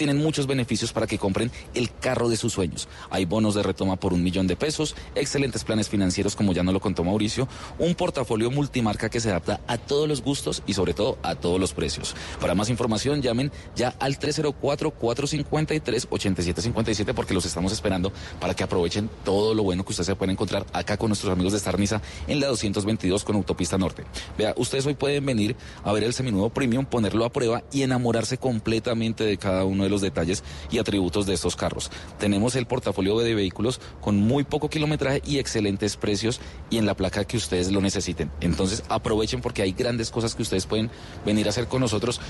tienen muchos beneficios para que compren el carro de sus sueños. Hay bonos de retoma por un millón de pesos, excelentes planes financieros como ya no lo contó Mauricio, un portafolio multimarca que se adapta a todos los gustos y sobre todo a todos los precios. Para más información llamen ya al 304-453-8757 porque los estamos esperando para que aprovechen todo lo bueno que ustedes se pueden encontrar acá con nuestros amigos de Starniza en la 222 con Autopista Norte. Vea, ustedes hoy pueden venir a ver el seminudo premium, ponerlo a prueba y enamorarse completamente de cada uno de los detalles y atributos de estos carros. Tenemos el portafolio de vehículos con muy poco kilometraje y excelentes precios y en la placa que ustedes lo necesiten. Entonces aprovechen porque hay grandes cosas que ustedes pueden venir a hacer con nosotros.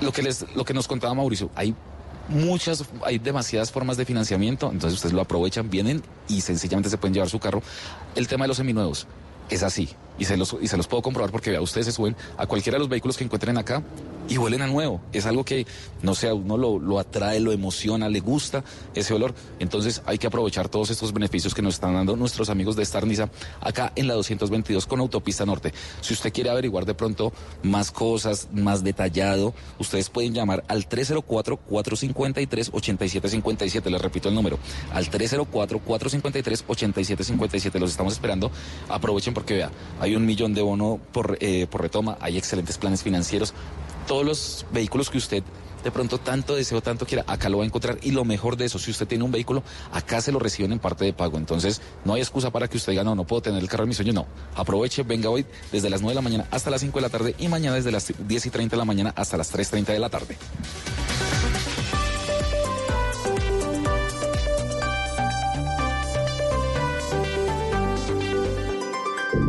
Lo que les, lo que nos contaba Mauricio, hay muchas, hay demasiadas formas de financiamiento, entonces ustedes lo aprovechan, vienen y sencillamente se pueden llevar su carro. El tema de los seminuevos es así, y se los, y se los puedo comprobar porque vea, ustedes se suben a cualquiera de los vehículos que encuentren acá y huelen a nuevo. Es algo que, no sé, a uno lo, lo, atrae, lo emociona, le gusta ese olor. Entonces hay que aprovechar todos estos beneficios que nos están dando nuestros amigos de Starniza acá en la 222 con Autopista Norte. Si usted quiere averiguar de pronto más cosas, más detallado, ustedes pueden llamar al 304-453-8757. Les repito el número, al 304-453-8757. Los estamos esperando. Aprovechen porque vea, hay un millón de bono por, eh, por retoma, hay excelentes planes financieros todos los vehículos que usted de pronto tanto deseo, tanto quiera, acá lo va a encontrar. Y lo mejor de eso, si usted tiene un vehículo, acá se lo reciben en parte de pago. Entonces, no hay excusa para que usted diga, no, no puedo tener el carro de mi sueño. No, aproveche, venga hoy desde las 9 de la mañana hasta las 5 de la tarde y mañana desde las 10 y 30 de la mañana hasta las 3.30 de la tarde.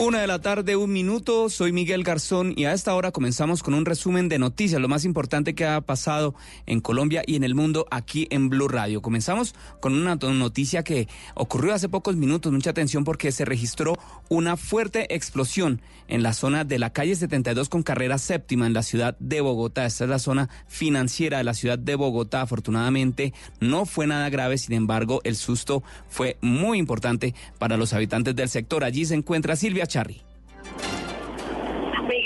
Una de la tarde, un minuto. Soy Miguel Garzón y a esta hora comenzamos con un resumen de noticias, lo más importante que ha pasado en Colombia y en el mundo aquí en Blue Radio. Comenzamos con una noticia que ocurrió hace pocos minutos. Mucha atención porque se registró una fuerte explosión en la zona de la calle 72 con carrera séptima en la ciudad de Bogotá. Esta es la zona financiera de la ciudad de Bogotá. Afortunadamente no fue nada grave, sin embargo el susto fue muy importante para los habitantes del sector. Allí se encuentra Silvia Charry.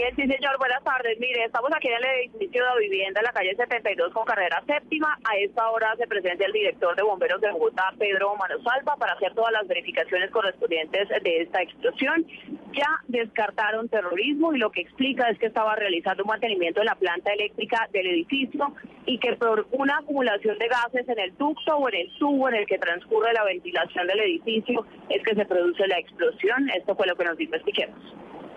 Miguel, sí señor, buenas tardes. Mire, estamos aquí en el edificio de vivienda en la calle 72 con carrera séptima. A esta hora se presenta el director de bomberos de Bogotá, Pedro Manosalva, para hacer todas las verificaciones correspondientes de esta explosión. Ya descartaron terrorismo y lo que explica es que estaba realizando un mantenimiento en la planta eléctrica del edificio y que por una acumulación de gases en el ducto o en el tubo en el que transcurre la ventilación del edificio es que se produce la explosión. Esto fue lo que nos investiguemos.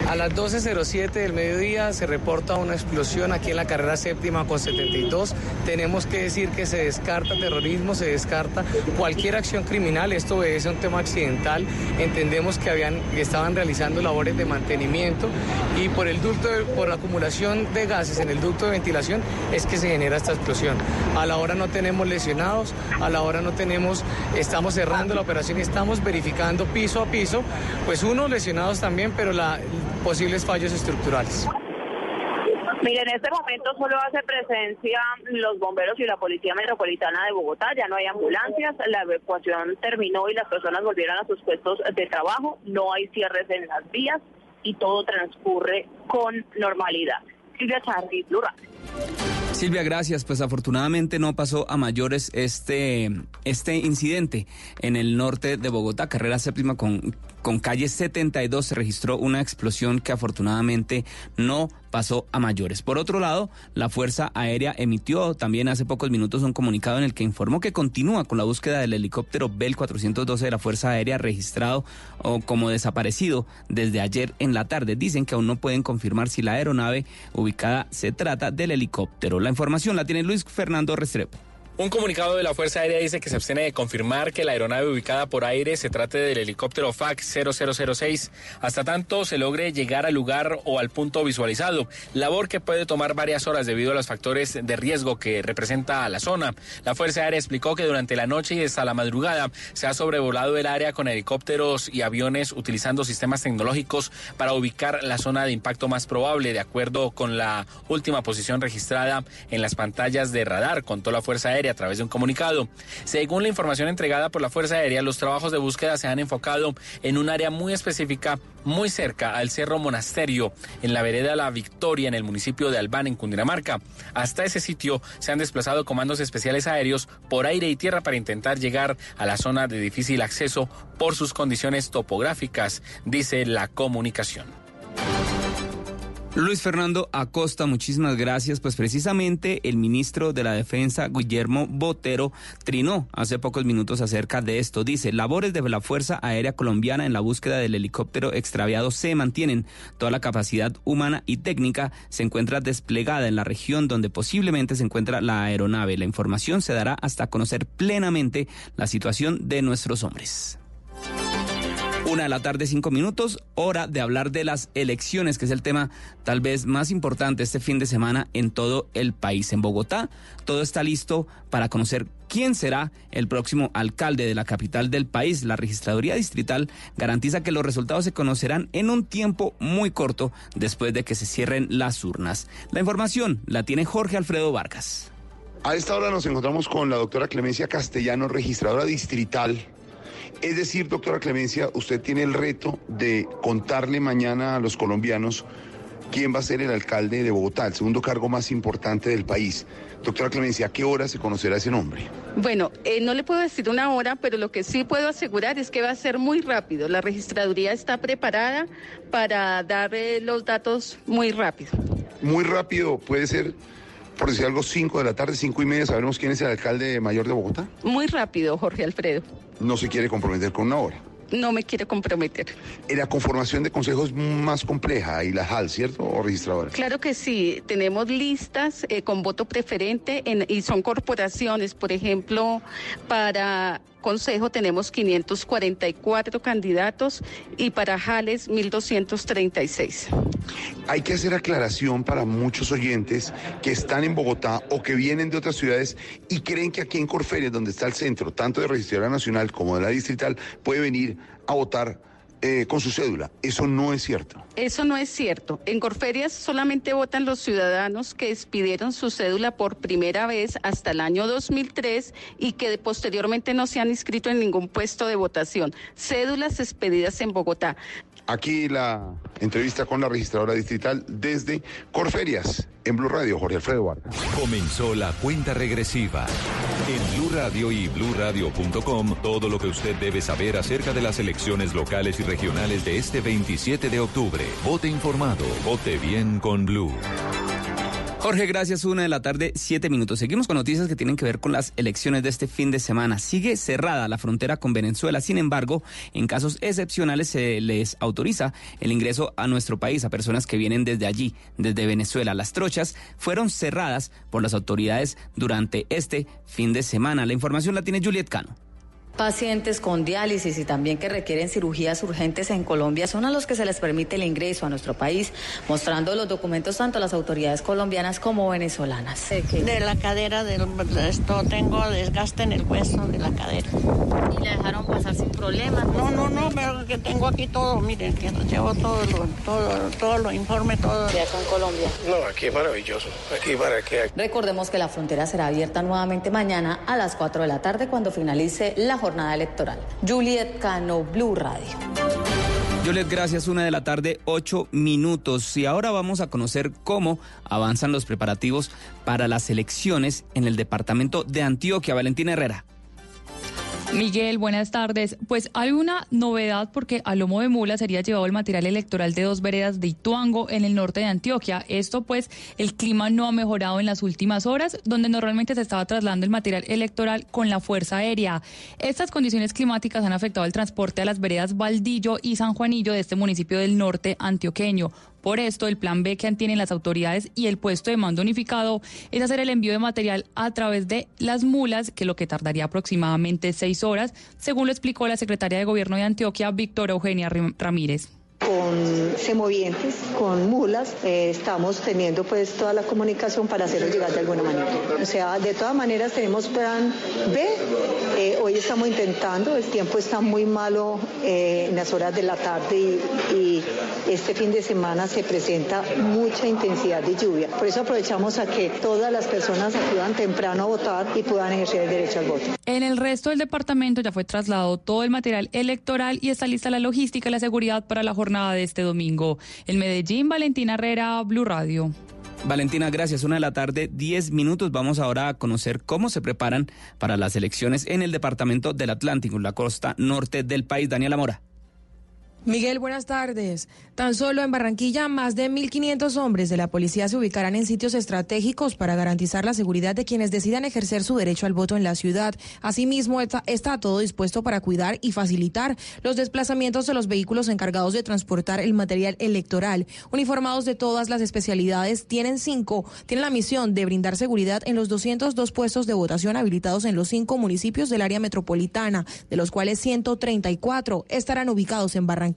A las 12.07 del mediodía se reporta una explosión aquí en la carrera séptima con 72. Tenemos que decir que se descarta terrorismo, se descarta cualquier acción criminal. Esto obedece a un tema accidental. Entendemos que, habían, que estaban realizando labores de mantenimiento y por el ducto, por la acumulación de gases en el ducto de ventilación es que se genera esta explosión. A la hora no tenemos lesionados, a la hora no tenemos, estamos cerrando la operación y estamos verificando piso a piso, pues unos lesionados también, pero la posibles fallos estructurales. Mire, en este momento solo hace presencia los bomberos y la Policía Metropolitana de Bogotá, ya no hay ambulancias, la evacuación terminó y las personas volvieron a sus puestos de trabajo, no hay cierres en las vías y todo transcurre con normalidad. Silvia Charly, Plural. Silvia, gracias. Pues afortunadamente no pasó a mayores este, este incidente en el norte de Bogotá, carrera séptima con, con calle 72 se registró una explosión que afortunadamente no pasó a mayores. Por otro lado, la Fuerza Aérea emitió también hace pocos minutos un comunicado en el que informó que continúa con la búsqueda del helicóptero Bell 412 de la Fuerza Aérea registrado o como desaparecido desde ayer en la tarde. Dicen que aún no pueden confirmar si la aeronave ubicada se trata del helicóptero. La información la tiene Luis Fernando Restrepo. Un comunicado de la Fuerza Aérea dice que se abstiene de confirmar que la aeronave ubicada por aire se trate del helicóptero FAC 0006 hasta tanto se logre llegar al lugar o al punto visualizado, labor que puede tomar varias horas debido a los factores de riesgo que representa la zona. La Fuerza Aérea explicó que durante la noche y hasta la madrugada se ha sobrevolado el área con helicópteros y aviones utilizando sistemas tecnológicos para ubicar la zona de impacto más probable de acuerdo con la última posición registrada en las pantallas de radar, contó la Fuerza Aérea a través de un comunicado. Según la información entregada por la Fuerza Aérea, los trabajos de búsqueda se han enfocado en un área muy específica, muy cerca al Cerro Monasterio, en la vereda La Victoria, en el municipio de Albán, en Cundinamarca. Hasta ese sitio se han desplazado comandos especiales aéreos por aire y tierra para intentar llegar a la zona de difícil acceso por sus condiciones topográficas, dice la comunicación. Luis Fernando Acosta, muchísimas gracias. Pues precisamente el ministro de la Defensa, Guillermo Botero, trinó hace pocos minutos acerca de esto. Dice, labores de la Fuerza Aérea Colombiana en la búsqueda del helicóptero extraviado se mantienen. Toda la capacidad humana y técnica se encuentra desplegada en la región donde posiblemente se encuentra la aeronave. La información se dará hasta conocer plenamente la situación de nuestros hombres. Una de la tarde, cinco minutos, hora de hablar de las elecciones, que es el tema tal vez más importante este fin de semana en todo el país. En Bogotá, todo está listo para conocer quién será el próximo alcalde de la capital del país. La registraduría distrital garantiza que los resultados se conocerán en un tiempo muy corto después de que se cierren las urnas. La información la tiene Jorge Alfredo Vargas. A esta hora nos encontramos con la doctora Clemencia Castellano, registradora distrital es decir, doctora Clemencia, usted tiene el reto de contarle mañana a los colombianos quién va a ser el alcalde de Bogotá, el segundo cargo más importante del país. Doctora Clemencia, ¿a qué hora se conocerá ese nombre? Bueno, eh, no le puedo decir una hora, pero lo que sí puedo asegurar es que va a ser muy rápido. La registraduría está preparada para dar eh, los datos muy rápido. Muy rápido, puede ser por decir algo, 5 de la tarde, cinco y media, ¿sabemos quién es el alcalde mayor de Bogotá? Muy rápido, Jorge Alfredo. No se quiere comprometer con una hora. No me quiere comprometer. En la conformación de consejos más compleja y la JAL, ¿cierto? ¿O registradora? Claro que sí. Tenemos listas eh, con voto preferente y son corporaciones, por ejemplo, para Consejo tenemos 544 candidatos y para Jales 1236. Hay que hacer aclaración para muchos oyentes que están en Bogotá o que vienen de otras ciudades y creen que aquí en Corferias, donde está el centro, tanto de Registraduría Nacional como de la Distrital, puede venir a votar eh, con su cédula. Eso no es cierto. Eso no es cierto. En Corferias solamente votan los ciudadanos que expidieron su cédula por primera vez hasta el año 2003 y que posteriormente no se han inscrito en ningún puesto de votación. Cédulas expedidas en Bogotá. Aquí la entrevista con la registradora distrital desde Corferias, en Blue Radio, Jorge Alfredo Vargas. Comenzó la cuenta regresiva. En Blue Radio y bluradio.com, todo lo que usted debe saber acerca de las elecciones locales y regionales de este 27 de octubre. Vote informado, vote bien con Blue. Jorge, gracias. Una de la tarde, siete minutos. Seguimos con noticias que tienen que ver con las elecciones de este fin de semana. Sigue cerrada la frontera con Venezuela. Sin embargo, en casos excepcionales se les autoriza el ingreso a nuestro país a personas que vienen desde allí, desde Venezuela. Las trochas fueron cerradas por las autoridades durante este fin de semana. La información la tiene Juliet Cano. Pacientes con diálisis y también que requieren cirugías urgentes en Colombia son a los que se les permite el ingreso a nuestro país, mostrando los documentos tanto a las autoridades colombianas como venezolanas. De la cadera, del, esto tengo desgaste en el hueso de la cadera. ¿Y la dejaron pasar sin problemas? No, no, no, pero que tengo aquí todo, miren, que llevo todo lo, todo, todo lo informe, todo. ¿Ya en Colombia? No, aquí es maravilloso, aquí para qué. Recordemos que la frontera será abierta nuevamente mañana a las 4 de la tarde cuando finalice la jornada electoral. Juliet Cano, Blue Radio. Juliet, gracias. Una de la tarde, ocho minutos. Y ahora vamos a conocer cómo avanzan los preparativos para las elecciones en el departamento de Antioquia. Valentina Herrera. Miguel, buenas tardes. Pues hay una novedad porque a lomo de mula sería llevado el material electoral de dos veredas de Ituango en el norte de Antioquia. Esto pues el clima no ha mejorado en las últimas horas, donde normalmente se estaba trasladando el material electoral con la Fuerza Aérea. Estas condiciones climáticas han afectado el transporte a las veredas Valdillo y San Juanillo de este municipio del norte antioqueño. Por esto, el plan B que tienen las autoridades y el puesto de mando unificado es hacer el envío de material a través de las mulas, que lo que tardaría aproximadamente seis horas, según lo explicó la secretaria de Gobierno de Antioquia, Victoria Eugenia Ramírez. Con semovientes, con mulas, eh, estamos teniendo pues toda la comunicación para hacerlo llegar de alguna manera. O sea, de todas maneras tenemos plan B. Eh, hoy estamos intentando, el tiempo está muy malo eh, en las horas de la tarde y, y este fin de semana se presenta mucha intensidad de lluvia. Por eso aprovechamos a que todas las personas acudan temprano a votar y puedan ejercer el derecho al voto. En el resto del departamento ya fue trasladado todo el material electoral y está lista la logística y la seguridad para la jornada de este domingo. En Medellín, Valentina Herrera, Blue Radio. Valentina, gracias. Una de la tarde, 10 minutos. Vamos ahora a conocer cómo se preparan para las elecciones en el departamento del Atlántico, en la costa norte del país. Daniela Mora. Miguel, buenas tardes. Tan solo en Barranquilla, más de 1.500 hombres de la policía se ubicarán en sitios estratégicos para garantizar la seguridad de quienes decidan ejercer su derecho al voto en la ciudad. Asimismo, está, está, todo dispuesto para cuidar y facilitar los desplazamientos de los vehículos encargados de transportar el material electoral. Uniformados de todas las especialidades, tienen cinco, tienen la misión de brindar seguridad en los 202 puestos de votación habilitados en los cinco municipios del área metropolitana, de los cuales 134 estarán ubicados en Barranquilla.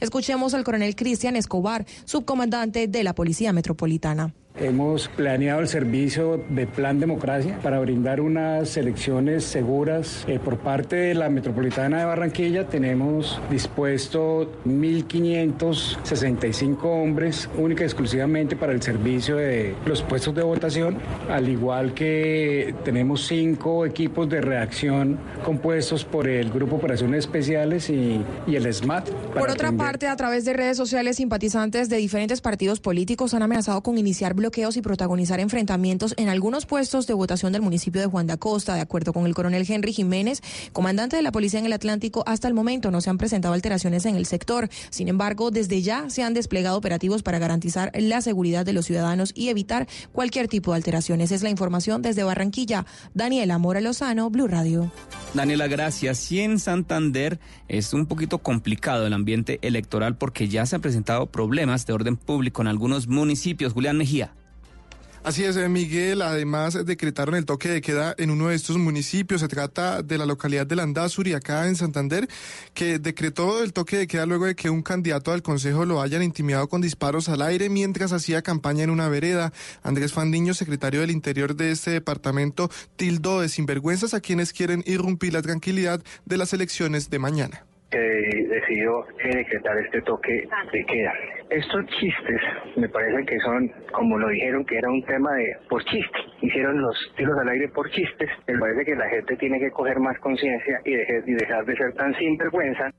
Escuchemos al coronel Cristian Escobar, subcomandante de la Policía Metropolitana. Hemos planeado el servicio de Plan Democracia para brindar unas elecciones seguras. Eh, por parte de la Metropolitana de Barranquilla tenemos dispuesto 1.565 hombres única y exclusivamente para el servicio de los puestos de votación, al igual que tenemos cinco equipos de reacción compuestos por el Grupo Operaciones Especiales y, y el SMAT. Por otra atender. parte, a través de redes sociales, simpatizantes de diferentes partidos políticos han amenazado con iniciar bloqueos y protagonizar enfrentamientos en algunos puestos de votación del municipio de Juan de Acosta. De acuerdo con el coronel Henry Jiménez, comandante de la policía en el Atlántico, hasta el momento no se han presentado alteraciones en el sector. Sin embargo, desde ya se han desplegado operativos para garantizar la seguridad de los ciudadanos y evitar cualquier tipo de alteraciones. Es la información desde Barranquilla. Daniela Mora Lozano, Blue Radio. Daniela, gracias. Y en Santander es un poquito complicado el ambiente electoral porque ya se han presentado problemas de orden público en algunos municipios. Julián Mejía. Así es, Miguel. Además, decretaron el toque de queda en uno de estos municipios. Se trata de la localidad de Landazuri, acá en Santander, que decretó el toque de queda luego de que un candidato al consejo lo hayan intimidado con disparos al aire mientras hacía campaña en una vereda. Andrés Fandiño, secretario del Interior de este departamento, tildó de sinvergüenzas a quienes quieren irrumpir la tranquilidad de las elecciones de mañana que decidió decretar este toque de queda. Estos chistes me parece que son, como lo dijeron, que era un tema de por chiste. Hicieron los tiros al aire por chistes. Me parece que la gente tiene que coger más conciencia y, dejar de ser tan sinvergüenza.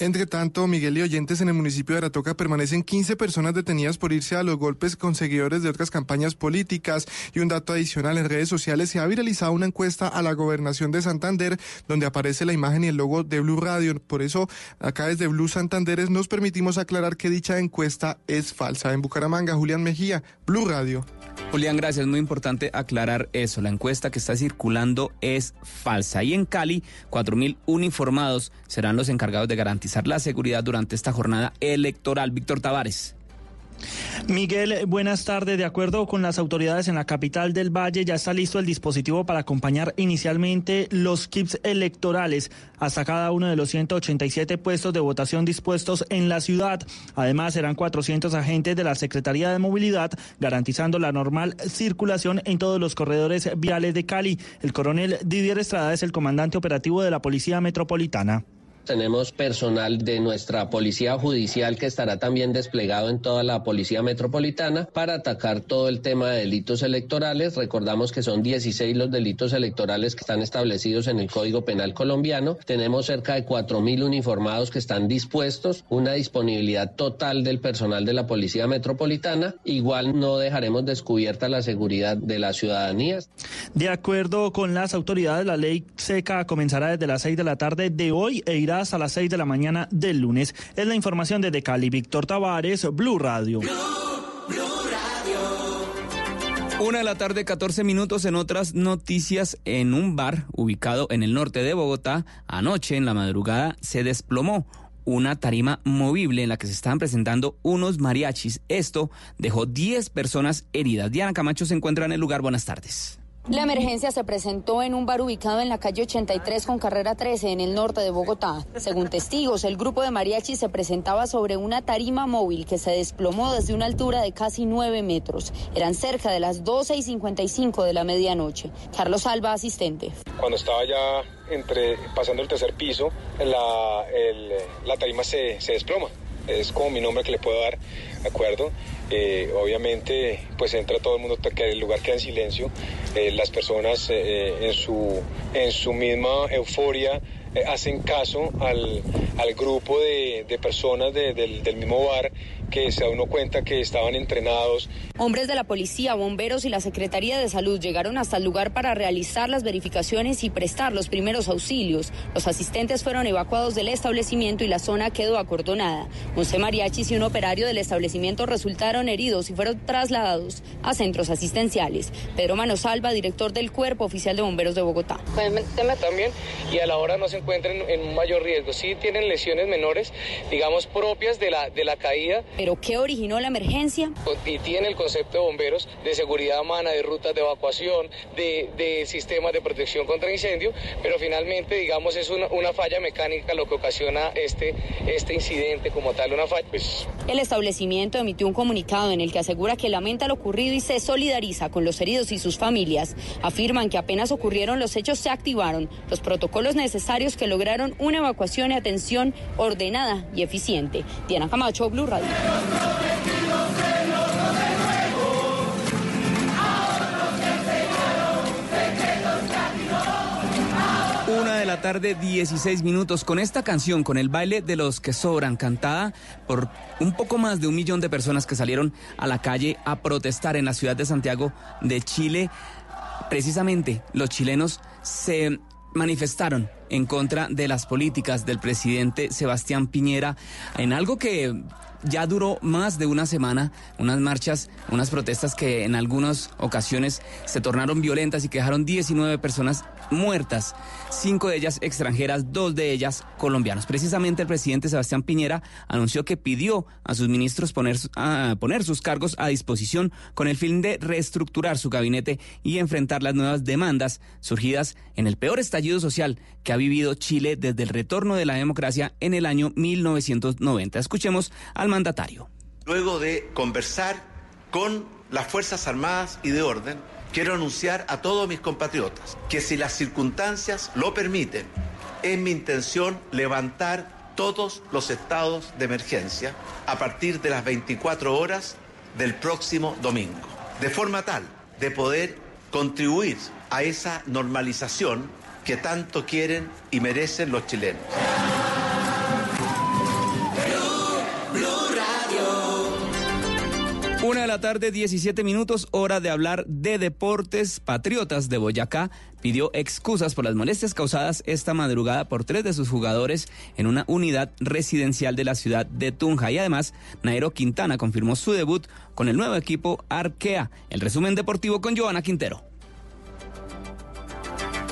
Entre tanto, Miguel y oyentes en el municipio de Aratoca permanecen 15 personas detenidas por irse a los golpes con seguidores de otras campañas políticas. Y un dato adicional, en redes sociales se ha viralizado una encuesta a la gobernación de Santander donde aparece la imagen y el logo de Blue Radio. Por eso, acá desde Blue Santanderes nos permitimos aclarar que dicha encuesta es falsa. En Bucaramanga, Julián Mejía, Blue Radio. Julián, gracias. Muy importante aclarar eso. La encuesta que está circulando es falsa. Y en Cali, 4.000 uniformados serán los encargados de garantizar la seguridad durante esta jornada electoral. Víctor Tavares. Miguel, buenas tardes. De acuerdo con las autoridades en la capital del Valle, ya está listo el dispositivo para acompañar inicialmente los kits electorales hasta cada uno de los 187 puestos de votación dispuestos en la ciudad. Además, serán 400 agentes de la Secretaría de Movilidad garantizando la normal circulación en todos los corredores viales de Cali. El coronel Didier Estrada es el comandante operativo de la Policía Metropolitana. Tenemos personal de nuestra policía judicial que estará también desplegado en toda la policía metropolitana para atacar todo el tema de delitos electorales. Recordamos que son 16 los delitos electorales que están establecidos en el Código Penal colombiano. Tenemos cerca de 4.000 uniformados que están dispuestos, una disponibilidad total del personal de la policía metropolitana. Igual no dejaremos descubierta la seguridad de la ciudadanía. De acuerdo con las autoridades, la ley seca comenzará desde las 6 de la tarde de hoy e irá a las 6 de la mañana del lunes. Es la información desde Cali. Víctor Tavares, Blue Radio. Blue, Blue Radio. Una de la tarde, 14 minutos en otras noticias. En un bar ubicado en el norte de Bogotá, anoche en la madrugada se desplomó una tarima movible en la que se estaban presentando unos mariachis. Esto dejó 10 personas heridas. Diana Camacho se encuentra en el lugar. Buenas tardes. La emergencia se presentó en un bar ubicado en la calle 83 con carrera 13 en el norte de Bogotá. Según testigos, el grupo de mariachi se presentaba sobre una tarima móvil que se desplomó desde una altura de casi 9 metros. Eran cerca de las 12 y 55 de la medianoche. Carlos Alba, asistente. Cuando estaba ya entre, pasando el tercer piso, la, la tarima se, se desploma. Es como mi nombre que le puedo dar, ¿de acuerdo? Eh, obviamente pues entra todo el mundo, que el lugar queda en silencio, eh, las personas eh, en, su, en su misma euforia hacen caso al, al grupo de, de personas del, del mismo bar que se da uno cuenta que estaban entrenados. Hombres de la policía, bomberos y la Secretaría de Salud llegaron hasta el lugar para realizar las verificaciones y prestar los primeros auxilios. Los asistentes fueron evacuados del establecimiento y la zona quedó acordonada. Once mariachis y un operario del establecimiento resultaron heridos y fueron trasladados a centros asistenciales. Pedro Manosalva, director del Cuerpo Oficial de Bomberos de Bogotá. También y a la hora no se encuentran en un mayor riesgo. Sí tienen lesiones menores, digamos, propias de la, de la caída ¿Pero qué originó la emergencia? Y tiene el concepto de bomberos de seguridad humana, de rutas de evacuación, de, de sistemas de protección contra incendio, pero finalmente, digamos, es una, una, falla mecánica lo que ocasiona este, este incidente como tal, una falla. Pues... El establecimiento emitió un comunicado en el que asegura que lamenta lo ocurrido y se solidariza con los heridos y sus familias. Afirman que apenas ocurrieron los hechos se activaron los protocolos necesarios que lograron una evacuación y atención ordenada y eficiente. Diana Camacho, Blue Radio. Una de la tarde, 16 minutos, con esta canción, con el baile de los que sobran, cantada por un poco más de un millón de personas que salieron a la calle a protestar en la ciudad de Santiago de Chile. Precisamente los chilenos se manifestaron en contra de las políticas del presidente Sebastián Piñera en algo que ya duró más de una semana, unas marchas, unas protestas que en algunas ocasiones se tornaron violentas y que dejaron 19 personas muertas, cinco de ellas extranjeras, dos de ellas colombianos. Precisamente el presidente Sebastián Piñera anunció que pidió a sus ministros poner, a poner sus cargos a disposición con el fin de reestructurar su gabinete y enfrentar las nuevas demandas surgidas en el peor estallido social que ha vivido Chile desde el retorno de la democracia en el año 1990. Escuchemos al mandatario. Luego de conversar con las Fuerzas Armadas y de Orden, quiero anunciar a todos mis compatriotas que si las circunstancias lo permiten, es mi intención levantar todos los estados de emergencia a partir de las 24 horas del próximo domingo, de forma tal de poder contribuir a esa normalización que tanto quieren y merecen los chilenos. Una de la tarde, 17 minutos, hora de hablar de deportes. Patriotas de Boyacá pidió excusas por las molestias causadas esta madrugada por tres de sus jugadores en una unidad residencial de la ciudad de Tunja. Y además, Nairo Quintana confirmó su debut con el nuevo equipo Arkea. El resumen deportivo con Joana Quintero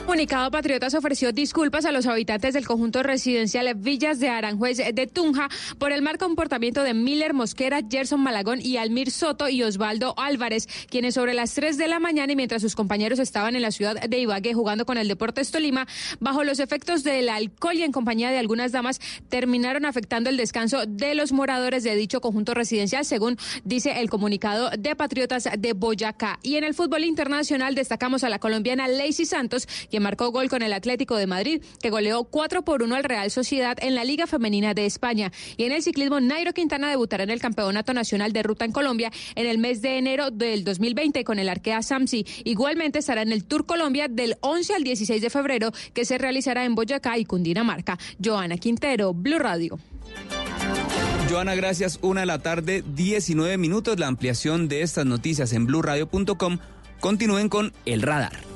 comunicado, Patriotas ofreció disculpas a los habitantes del conjunto residencial Villas de Aranjuez de Tunja por el mal comportamiento de Miller Mosquera, Gerson Malagón y Almir Soto y Osvaldo Álvarez, quienes sobre las 3 de la mañana y mientras sus compañeros estaban en la ciudad de Ibagué jugando con el Deportes Tolima, bajo los efectos del alcohol y en compañía de algunas damas, terminaron afectando el descanso de los moradores de dicho conjunto residencial, según dice el comunicado de Patriotas de Boyacá. Y en el fútbol internacional destacamos a la colombiana Lacey Santos, que marcó gol con el Atlético de Madrid, que goleó 4 por 1 al Real Sociedad en la Liga Femenina de España. Y en el ciclismo, Nairo Quintana debutará en el Campeonato Nacional de Ruta en Colombia en el mes de enero del 2020 con el Arkea Samsi. Igualmente estará en el Tour Colombia del 11 al 16 de febrero, que se realizará en Boyacá y Cundinamarca. Joana Quintero, Blue Radio. Joana, gracias. Una de la tarde, 19 minutos. La ampliación de estas noticias en blurradio.com. Continúen con el radar.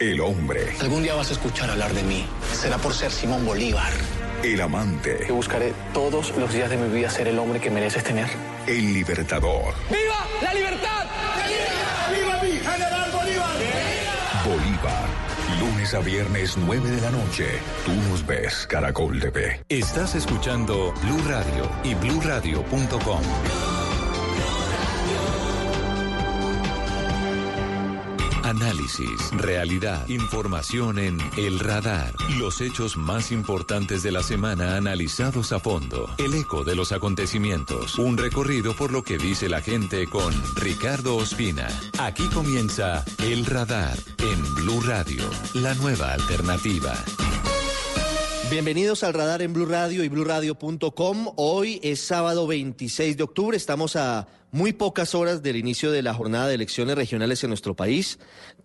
El hombre. Algún día vas a escuchar hablar de mí. Será por ser Simón Bolívar. El amante. Que buscaré todos los días de mi vida ser el hombre que mereces tener. El libertador. ¡Viva la libertad! ¡Viva mi general Bolívar! Bolívar. Lunes a viernes 9 de la noche. Tú nos ves, Caracol TV. Estás escuchando Blue Radio y bluradio.com. Análisis, realidad, información en El Radar. Los hechos más importantes de la semana analizados a fondo. El eco de los acontecimientos. Un recorrido por lo que dice la gente con Ricardo Ospina. Aquí comienza El Radar en Blue Radio, la nueva alternativa. Bienvenidos al radar en Blue Radio y bluradio.com. Hoy es sábado 26 de octubre. Estamos a muy pocas horas del inicio de la jornada de elecciones regionales en nuestro país.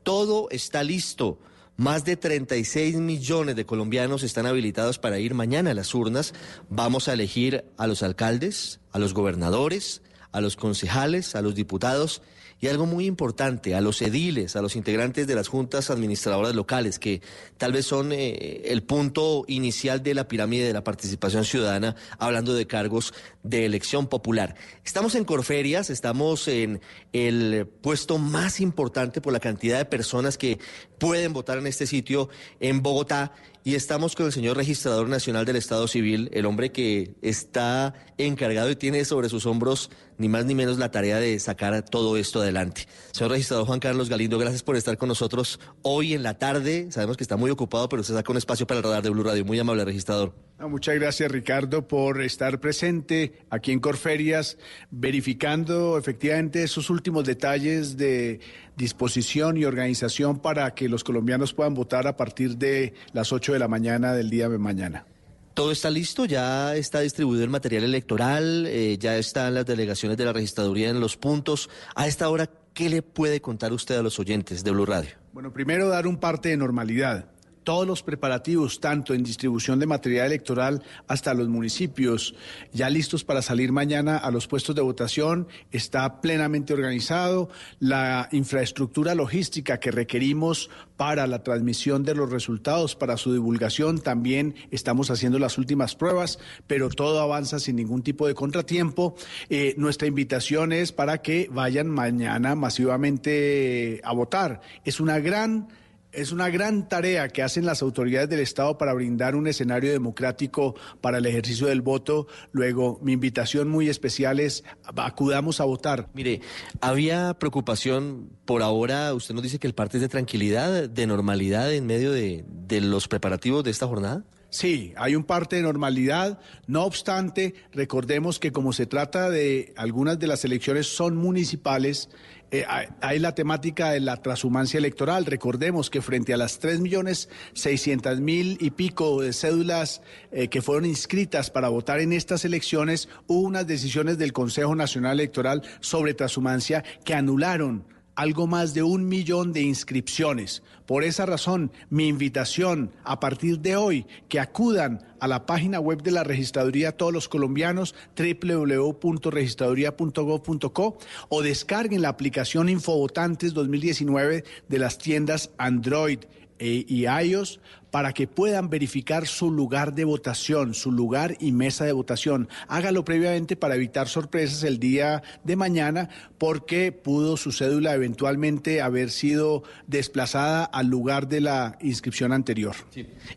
Todo está listo. Más de 36 millones de colombianos están habilitados para ir mañana a las urnas. Vamos a elegir a los alcaldes, a los gobernadores, a los concejales, a los diputados y algo muy importante, a los ediles, a los integrantes de las juntas administradoras locales, que tal vez son eh, el punto inicial de la pirámide de la participación ciudadana, hablando de cargos de elección popular. Estamos en Corferias, estamos en el puesto más importante por la cantidad de personas que pueden votar en este sitio en Bogotá y estamos con el señor registrador nacional del Estado Civil, el hombre que está encargado y tiene sobre sus hombros ni más ni menos la tarea de sacar todo esto adelante. Señor registrador Juan Carlos Galindo, gracias por estar con nosotros hoy en la tarde. Sabemos que está muy ocupado, pero usted saca un espacio para el radar de Blue Radio. Muy amable, registrador. Muchas gracias, Ricardo, por estar presente aquí en Corferias, verificando efectivamente esos últimos detalles de disposición y organización para que los colombianos puedan votar a partir de las 8 de la mañana del día de mañana. Todo está listo, ya está distribuido el material electoral, eh, ya están las delegaciones de la registraduría en los puntos. A esta hora, ¿qué le puede contar usted a los oyentes de Blue Radio? Bueno, primero dar un parte de normalidad todos los preparativos, tanto en distribución de material electoral hasta los municipios, ya listos para salir mañana a los puestos de votación, está plenamente organizado. La infraestructura logística que requerimos para la transmisión de los resultados, para su divulgación, también estamos haciendo las últimas pruebas, pero todo avanza sin ningún tipo de contratiempo. Eh, nuestra invitación es para que vayan mañana masivamente a votar. Es una gran es una gran tarea que hacen las autoridades del Estado para brindar un escenario democrático para el ejercicio del voto. Luego, mi invitación muy especial es acudamos a votar. Mire, había preocupación por ahora, usted nos dice que el parte es de tranquilidad, de normalidad en medio de, de los preparativos de esta jornada. Sí, hay un parte de normalidad. No obstante, recordemos que como se trata de algunas de las elecciones son municipales, eh, hay la temática de la transhumancia electoral. Recordemos que frente a las tres millones seiscientas mil y pico de cédulas eh, que fueron inscritas para votar en estas elecciones, hubo unas decisiones del Consejo Nacional Electoral sobre transhumancia que anularon algo más de un millón de inscripciones. Por esa razón, mi invitación a partir de hoy, que acudan a la página web de la registraduría todos los colombianos, www.registraduría.gov.co, o descarguen la aplicación Infovotantes 2019 de las tiendas Android e, y iOS para que puedan verificar su lugar de votación, su lugar y mesa de votación. Hágalo previamente para evitar sorpresas el día de mañana porque pudo su cédula eventualmente haber sido desplazada al lugar de la inscripción anterior.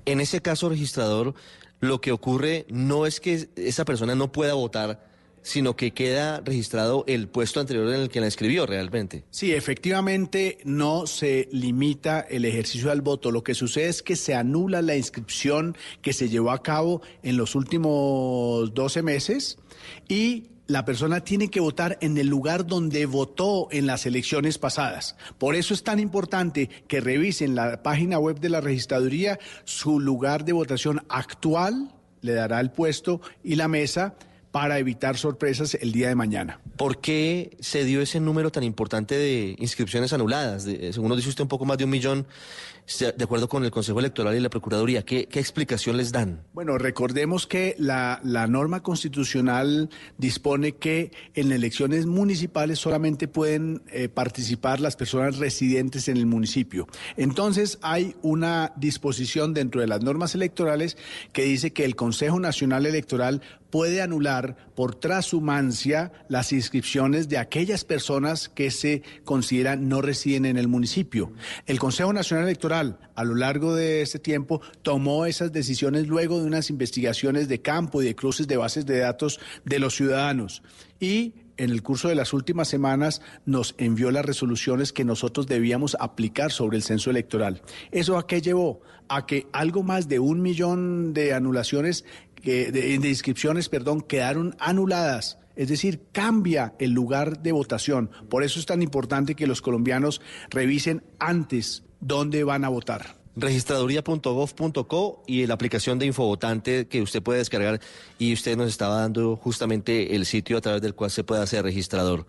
En ese caso, registrador, lo que ocurre no es que esa persona no pueda votar, sino que queda registrado el puesto anterior en el que la escribió realmente. Sí, efectivamente no se limita el ejercicio del voto. Lo que sucede es que se anula la inscripción que se llevó a cabo en los últimos 12 meses y la persona tiene que votar en el lugar donde votó en las elecciones pasadas. Por eso es tan importante que revisen la página web de la registraduría su lugar de votación actual, le dará el puesto y la mesa para evitar sorpresas el día de mañana. ¿Por qué se dio ese número tan importante de inscripciones anuladas? según nos dice usted, un poco más de un millón. De acuerdo con el Consejo Electoral y la Procuraduría. ¿Qué, explicación les dan? Bueno, recordemos que la, norma constitucional dispone que en elecciones municipales solamente pueden eh, participar las personas residentes en el municipio. Entonces hay una disposición dentro de las normas electorales que dice que el Consejo Nacional Electoral puede anular por transhumancia las inscripciones de aquellas personas que se consideran no residen en el municipio. El Consejo Nacional Electoral, a lo largo de este tiempo, tomó esas decisiones luego de unas investigaciones de campo y de cruces de bases de datos de los ciudadanos. Y en el curso de las últimas semanas nos envió las resoluciones que nosotros debíamos aplicar sobre el censo electoral. ¿Eso a qué llevó? A que algo más de un millón de anulaciones de, inscripciones, perdón, quedaron anuladas. Es decir, cambia el lugar de votación. Por eso es tan importante que los colombianos revisen antes dónde van a votar registraduría.gov.co y la aplicación de Infovotante que usted puede descargar y usted nos estaba dando justamente el sitio a través del cual se puede hacer registrador.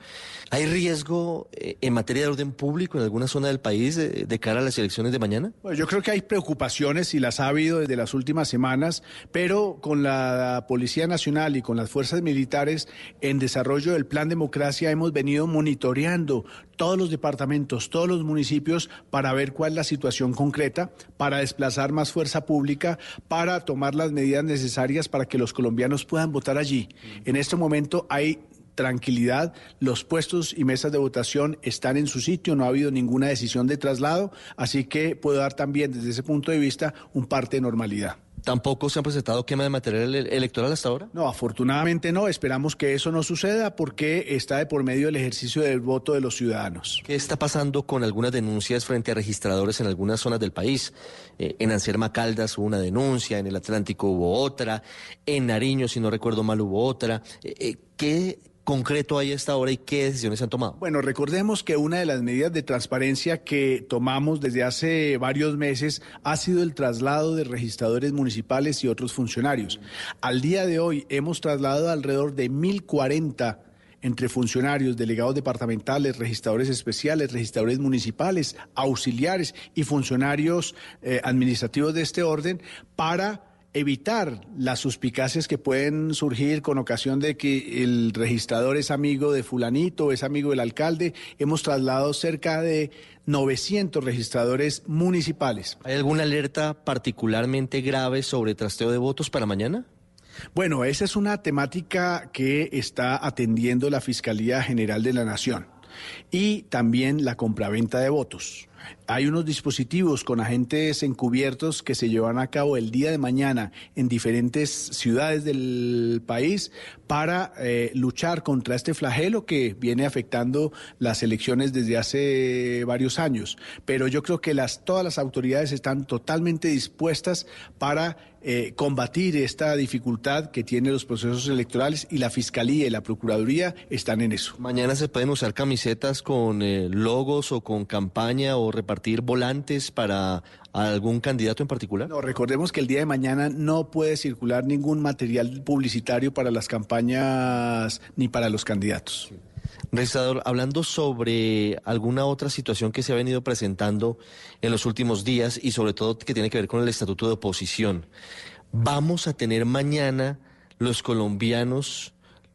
¿Hay riesgo eh, en materia de orden público en alguna zona del país de, cara a las elecciones de mañana? Bueno, yo creo que hay preocupaciones y las ha habido desde las últimas semanas, pero con la Policía Nacional y con las fuerzas militares en desarrollo del Plan Democracia hemos venido monitoreando todos los departamentos, todos los municipios para ver cuál es la situación concreta para desplazar más fuerza pública, para tomar las medidas necesarias para que los colombianos puedan votar allí. En este momento hay tranquilidad, los puestos y mesas de votación están en su sitio, no ha habido ninguna decisión de traslado, así que puedo dar también desde ese punto de vista un parte de normalidad. ¿Tampoco se han presentado quema de material electoral hasta ahora? No, afortunadamente no. Esperamos que eso no suceda porque está de por medio del ejercicio del voto de los ciudadanos. ¿Qué está pasando con algunas denuncias frente a registradores en algunas zonas del país? Eh, en Anserma Caldas hubo una denuncia, en el Atlántico hubo otra, en Nariño, si no recuerdo mal, hubo otra. Eh, eh, ¿Qué concreto hay esta hora y qué decisiones han tomado? Bueno, recordemos que una de las medidas de transparencia que tomamos desde hace varios meses ha sido el traslado de registradores municipales y otros funcionarios. Al día de hoy hemos trasladado alrededor de 1.040 entre funcionarios, delegados departamentales, registradores especiales, registradores municipales, auxiliares y funcionarios eh, administrativos de este orden para evitar las suspicacias que pueden surgir con ocasión de que el registrador es amigo de fulanito, es amigo del alcalde. Hemos trasladado cerca de 900 registradores municipales. ¿Hay alguna alerta particularmente grave sobre trasteo de votos para mañana? Bueno, esa es una temática que está atendiendo la Fiscalía General de la Nación y también la compraventa de votos. Hay unos dispositivos con agentes encubiertos que se llevan a cabo el día de mañana en diferentes ciudades del país para eh, luchar contra este flagelo que viene afectando las elecciones desde hace varios años. Pero yo creo que las, todas las autoridades están totalmente dispuestas para eh, combatir esta dificultad que tienen los procesos electorales y la Fiscalía y la Procuraduría están en eso. Mañana se pueden usar camisetas con eh, logos o con campaña o repartir volantes para algún candidato en particular? No, recordemos que el día de mañana no puede circular ningún material publicitario para las campañas ni para los candidatos. Registrador, hablando sobre alguna otra situación que se ha venido presentando en los últimos días y sobre todo que tiene que ver con el estatuto de oposición, ¿vamos a tener mañana los colombianos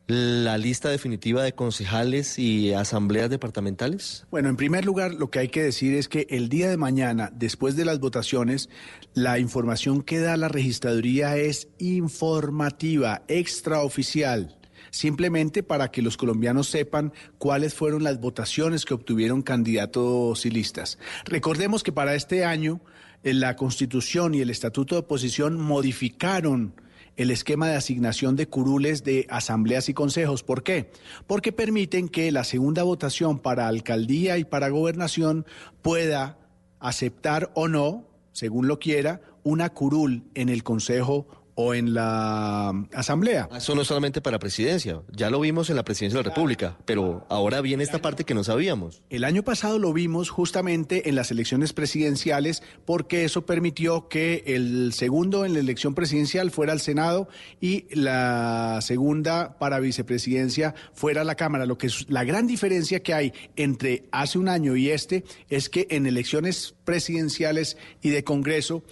la lista definitiva de concejales y asambleas departamentales? Bueno, en primer lugar, lo que hay que decir es que el día de mañana, después de las votaciones, la información que da la registraduría es informativa, extraoficial simplemente para que los colombianos sepan cuáles fueron las votaciones que obtuvieron candidatos y listas. Recordemos que para este año la Constitución y el Estatuto de Oposición modificaron el esquema de asignación de curules de asambleas y consejos. ¿Por qué? Porque permiten que la segunda votación para alcaldía y para gobernación pueda aceptar o no, según lo quiera, una curul en el consejo o en la Asamblea. Ah, Eso no es solamente para presidencia, ya lo vimos en la presidencia de la República, pero ahora viene esta parte que no sabíamos. El año pasado lo vimos justamente en las elecciones presidenciales porque eso permitió que el segundo en la elección presidencial fuera al Senado y la segunda para vicepresidencia fuera a la Cámara. Lo que es la gran diferencia que hay entre hace un año y este es que en elecciones presidenciales y de Congreso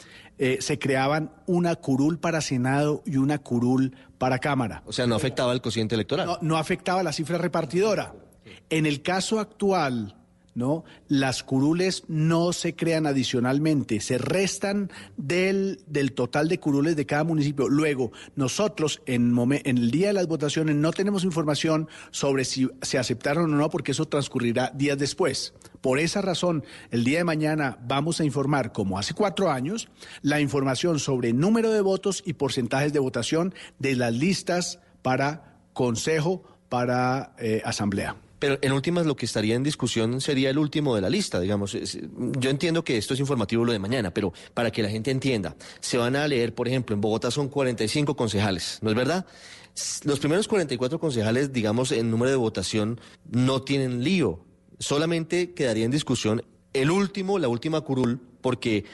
eh, se creaban una curul para Senado y una curul para Cámara. O sea, no afectaba el cociente electoral. No, no afectaba la cifra repartidora. En el caso actual, ¿no? Las curules no se crean adicionalmente, se restan del, del total de curules de cada municipio. Luego, nosotros en, momen- en el día de las votaciones no tenemos información sobre si se aceptaron o no, porque eso transcurrirá días después. Por esa razón, el día de mañana vamos a informar, como hace cuatro años, la información sobre número de votos y porcentajes de votación de las listas para consejo, para eh, asamblea. Pero en últimas lo que estaría en discusión sería el último de la lista, digamos. Yo entiendo que esto es informativo lo de mañana, pero para que la gente entienda, se van a leer, por ejemplo, en Bogotá son 45 concejales, ¿no es verdad? Los primeros 44 concejales, digamos, en número de votación, no tienen lío. Solamente quedaría en discusión el último, la última curul, porque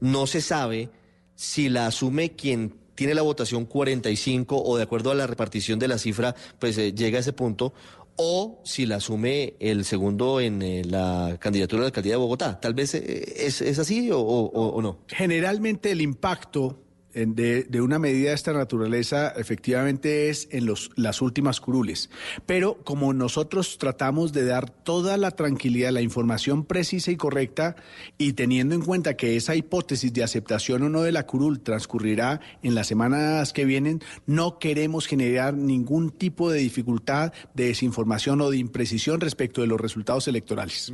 no se sabe si la asume quien tiene la votación 45 o de acuerdo a la repartición de la cifra, pues eh, llega a ese punto, o si la asume el segundo en eh, la candidatura a la alcaldía de Bogotá. Tal vez eh, es, así o, no. Generalmente el impacto de, de una medida de esta naturaleza efectivamente es en los, las últimas curules. Pero como nosotros tratamos de dar toda la tranquilidad, la información precisa y correcta, y teniendo en cuenta que esa hipótesis de aceptación o no de la curul transcurrirá en las semanas que vienen, no queremos generar ningún tipo de dificultad, de desinformación o de imprecisión respecto de los resultados electorales.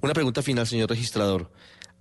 Una pregunta final, señor registrador.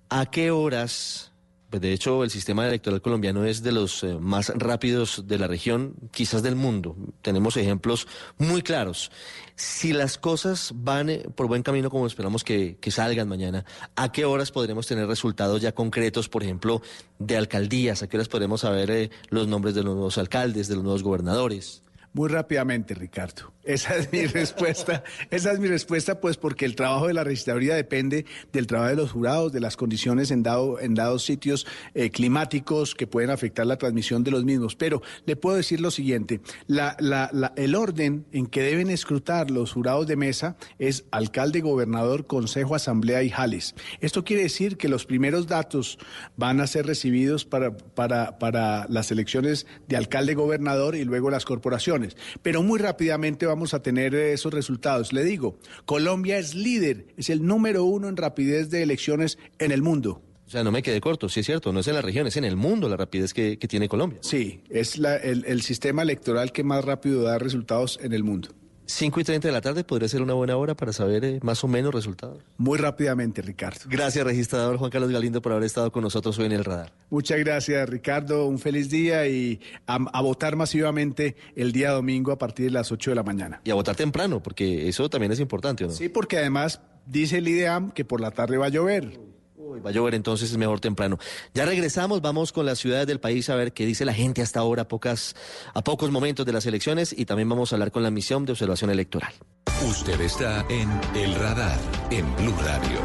¿A qué horas, pues de hecho el sistema electoral colombiano es de los eh, más rápidos de la región, quizás del mundo? Tenemos ejemplos muy claros. Si las cosas van eh, por buen camino como esperamos que, salgan mañana, ¿a qué horas podremos tener resultados ya concretos, por ejemplo, de alcaldías? ¿A qué horas podremos saber eh, los nombres de los nuevos alcaldes, de los nuevos gobernadores? Muy rápidamente, Ricardo. Esa es mi respuesta. Esa es mi respuesta, pues porque el trabajo de la registraduría depende del trabajo de los jurados, de las condiciones en, dado, en dados sitios eh, climáticos que pueden afectar la transmisión de los mismos. Pero le puedo decir lo siguiente, la- la- la- el orden en que deben escrutar los jurados de mesa es alcalde, gobernador, consejo, asamblea y jales. Esto quiere decir que los primeros datos van a ser recibidos para, para, para las elecciones de alcalde, gobernador y luego las corporaciones. Pero muy rápidamente vamos a tener esos resultados. Le digo, Colombia es líder, es el número uno en rapidez de elecciones en el mundo. O sea, no me quedé corto, sí es cierto, no es en la región, es en el mundo la rapidez que, que tiene Colombia. Sí, es la- el, el sistema electoral que más rápido da resultados en el mundo. 5 y 30 de la tarde podría ser una buena hora para saber eh, más o menos resultados. Muy rápidamente, Ricardo. Gracias, registrador Juan Carlos Galindo, por haber estado con nosotros hoy en el radar. Muchas gracias, Ricardo. Un feliz día y a, a votar masivamente el día domingo a partir de las 8 de la mañana. Y a votar temprano, porque eso también es importante, ¿o no? Sí, porque además dice el IDEAM que por la tarde va a llover. Uy, va a llover, entonces es mejor temprano. Ya regresamos, vamos con las ciudades del país a ver qué dice la gente hasta ahora, a, pocas, a pocos momentos de las elecciones, y también vamos a hablar con la misión de observación electoral. Usted está en El Radar, en Blue Radio.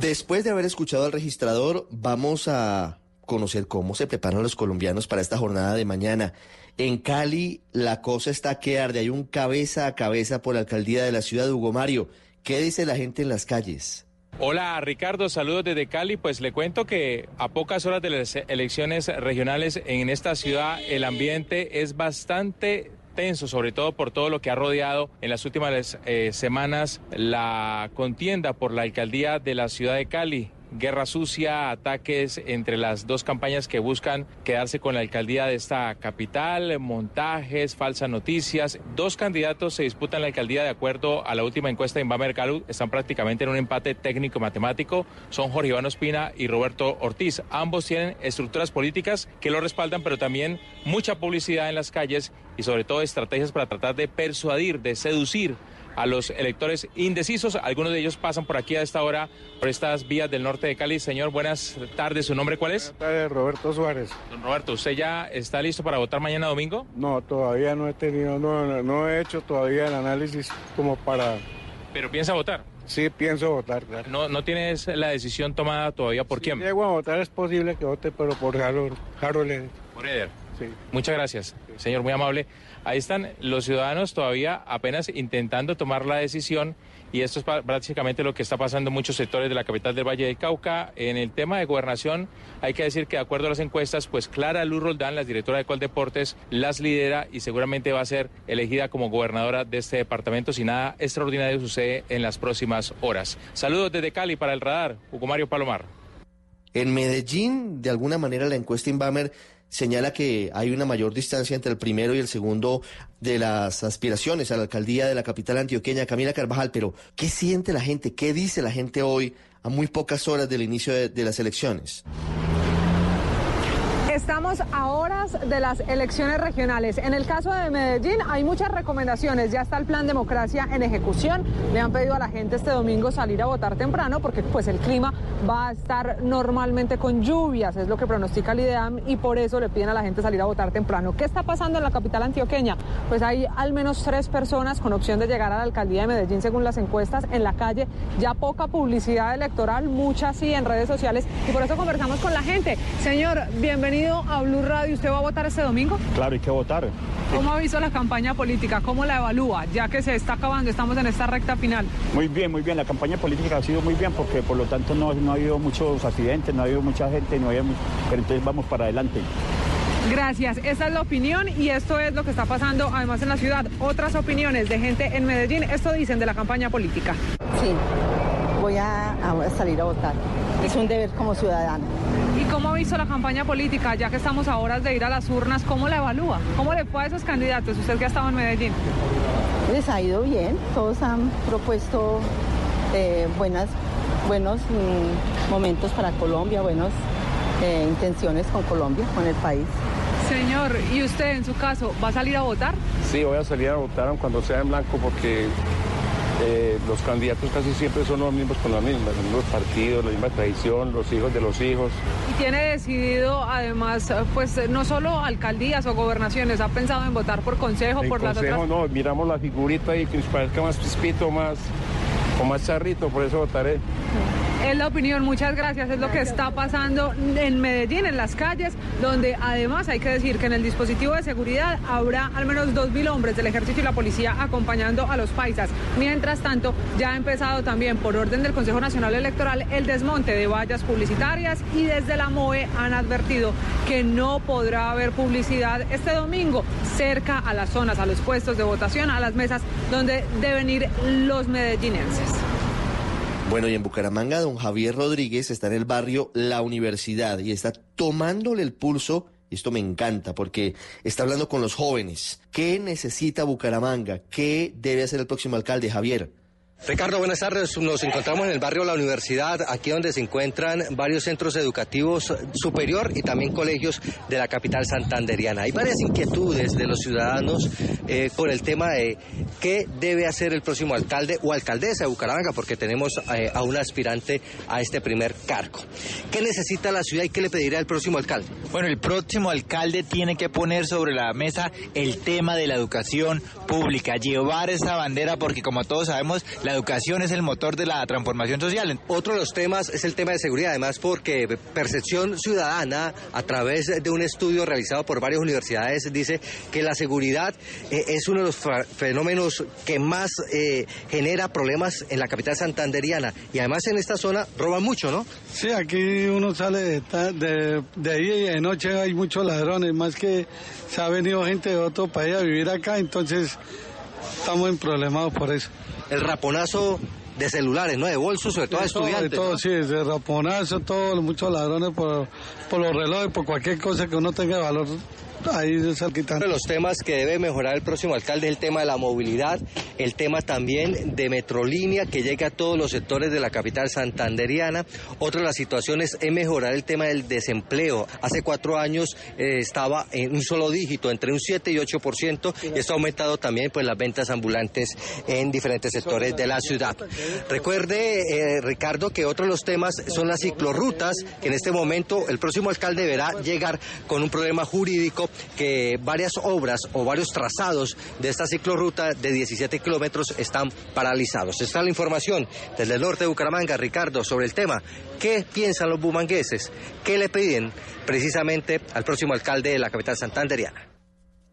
Después de haber escuchado al registrador, vamos a conocer cómo se preparan los colombianos para esta jornada de mañana. En Cali, la cosa está que arde. Hay un cabeza a cabeza por la alcaldía de la ciudad de Hugo Mario. ¿Qué dice la gente en las calles? Hola Ricardo, saludos desde Cali. Pues le cuento que a pocas horas de las elecciones regionales en esta ciudad el ambiente es bastante tenso, sobre todo por todo lo que ha rodeado en las últimas eh, semanas la contienda por la alcaldía de la ciudad de Cali. Guerra sucia, ataques entre las dos campañas que buscan quedarse con la alcaldía de esta capital, montajes, falsas noticias. Dos candidatos se disputan la alcaldía de acuerdo a la última encuesta de Inbamer Calu. Están prácticamente en un empate técnico-matemático. Son Jorge Iván Ospina y Roberto Ortiz. Ambos tienen estructuras políticas que lo respaldan, pero también mucha publicidad en las calles y sobre todo estrategias para tratar de persuadir, de seducir a los electores indecisos. Algunos de ellos pasan por aquí a esta hora, por estas vías del norte de Cali. Señor, buenas tardes. ¿Su nombre cuál es? Roberto Suárez. Don Roberto, ¿usted ya está listo para votar mañana domingo? No, todavía no he tenido, no, no he hecho todavía el análisis como para... ¿Pero piensa votar? Sí, pienso votar, ¿No, ¿No tienes la decisión tomada todavía por quién? Si llego a votar es posible que vote, pero por Harold, Harold Por Eder. Sí. Muchas gracias, señor, muy amable. Ahí están los ciudadanos todavía apenas intentando tomar la decisión y esto es prácticamente lo que está pasando en muchos sectores de la capital del Valle del Cauca. En el tema de gobernación, hay que decir que de acuerdo a las encuestas, pues Clara Luz Roldán, la directora de Coldeportes, las lidera y seguramente va a ser elegida como gobernadora de este departamento si nada extraordinario sucede en las próximas horas. Saludos desde Cali para el radar, Hugo Mario Palomar. En Medellín, de alguna manera, la encuesta Inbamer señala que hay una mayor distancia entre el primero y el segundo de las aspiraciones a la alcaldía de la capital antioqueña, Camila Carvajal, pero ¿qué siente la gente? ¿Qué dice la gente hoy a muy pocas horas del inicio de, de las elecciones? Estamos a horas de las elecciones regionales. En el caso de Medellín hay muchas recomendaciones. Ya está el plan democracia en ejecución. Le han pedido a la gente este domingo salir a votar temprano porque pues el clima va a estar normalmente con lluvias, es lo que pronostica el IDEAM y por eso le piden a la gente salir a votar temprano. ¿Qué está pasando en la capital antioqueña? Pues hay al menos tres personas con opción de llegar a la alcaldía de Medellín según las encuestas en la calle. Ya poca publicidad electoral, mucha sí en redes sociales y por eso conversamos con la gente. Señor, bienvenido a Blue Radio. ¿Usted va a votar este domingo? Claro, hay que votar. ¿Cómo ha visto la campaña política? ¿Cómo la evalúa? Ya que se está acabando, estamos en esta recta final. Muy bien, muy bien. La campaña política ha sido muy bien porque por lo tanto no, no ha habido muchos accidentes, no ha habido mucha gente, no había, pero entonces vamos para adelante. Gracias, esa es la opinión y esto es lo que está pasando además en la ciudad. Otras opiniones de gente en Medellín, esto dicen de la campaña política. Sí, voy a, a salir a votar. Es un deber como ciudadano. ¿Y cómo ha visto la campaña política, ya que estamos a horas de ir a las urnas? ¿Cómo la evalúa? ¿Cómo le fue a esos candidatos? Usted que ha estado en Medellín. Les ha ido bien, todos han propuesto eh, buenas, buenos mm, momentos para Colombia, buenas eh, intenciones con Colombia, con el país. Señor, ¿y usted en su caso va a salir a votar? Sí, voy a salir a votar cuando sea en blanco porque eh, los candidatos casi siempre son los mismos con los mismos, los mismos partidos, la misma tradición, los hijos de los hijos. Y tiene decidido además, pues no solo alcaldías o gobernaciones, ha pensado en votar por consejo, por las otras... no, miramos la figurita y que nos parezca más pispito, más, o más charrito, por eso votaré. Es la opinión, muchas gracias. Es lo que está pasando en Medellín, en las calles, donde además hay que decir que en el dispositivo de seguridad habrá al menos 2.000 hombres del ejército y la policía acompañando a los paisas. Mientras tanto, ya ha empezado también por orden del Consejo Nacional Electoral el desmonte de vallas publicitarias y desde la MOE han advertido que no podrá haber publicidad este domingo cerca a las zonas, a los puestos de votación, a las mesas donde deben ir los medellinenses. Bueno, y en Bucaramanga, don Javier Rodríguez está en el barrio La Universidad y está tomándole el pulso. Esto me encanta porque está hablando con los jóvenes. ¿Qué necesita Bucaramanga? ¿Qué debe hacer el próximo alcalde, Javier? Ricardo, buenas tardes. Nos encontramos en el barrio La Universidad, aquí donde se encuentran varios centros educativos superior y también colegios de la capital santanderiana. Hay varias inquietudes de los ciudadanos eh, por el tema de qué debe hacer el próximo alcalde o alcaldesa de Bucaramanga, porque tenemos eh, a un aspirante a este primer cargo. ¿Qué necesita la ciudad y qué le pediría al próximo alcalde? Bueno, el próximo alcalde tiene que poner sobre la mesa el tema de la educación pública, llevar esa bandera, porque como todos sabemos, la educación es el motor de la transformación social. Otro de los temas es el tema de seguridad, además porque Percepción Ciudadana, a través de un estudio realizado por varias universidades, dice que la seguridad eh, es uno de los fenómenos que más eh, genera problemas en la capital santanderiana. Y además en esta zona roban mucho, ¿no? Sí, aquí uno sale de, de, de día y de noche, hay muchos ladrones, más que se ha venido gente de otro país a vivir acá, entonces estamos en problemas por eso el raponazo de celulares, ¿no? De bolsos, sobre todo a estudiantes. De todo, sí, de raponazo, todo, muchos ladrones por, por los relojes, por cualquier cosa que uno tenga valor ahí cerquita. Uno de los temas que debe mejorar el próximo alcalde es el tema de la movilidad, el tema también de Metrolínea que llegue a todos los sectores de la capital santanderiana. Otra de las situaciones es mejorar el tema del desempleo. Hace cuatro años eh, estaba en un solo dígito, entre un 7 y 8%, y esto ha aumentado también pues, las ventas ambulantes en diferentes sectores de la ciudad. Recuerde, eh, Ricardo, que otro de los temas son las ciclorrutas, que en este momento el próximo alcalde deberá llegar con un problema jurídico que varias obras o varios trazados de esta ciclorruta de 17 kilómetros están paralizados. Esta es la información desde el norte de Bucaramanga, Ricardo, sobre el tema. ¿Qué piensan los bumangueses? ¿Qué le piden precisamente al próximo alcalde de la capital santanderiana?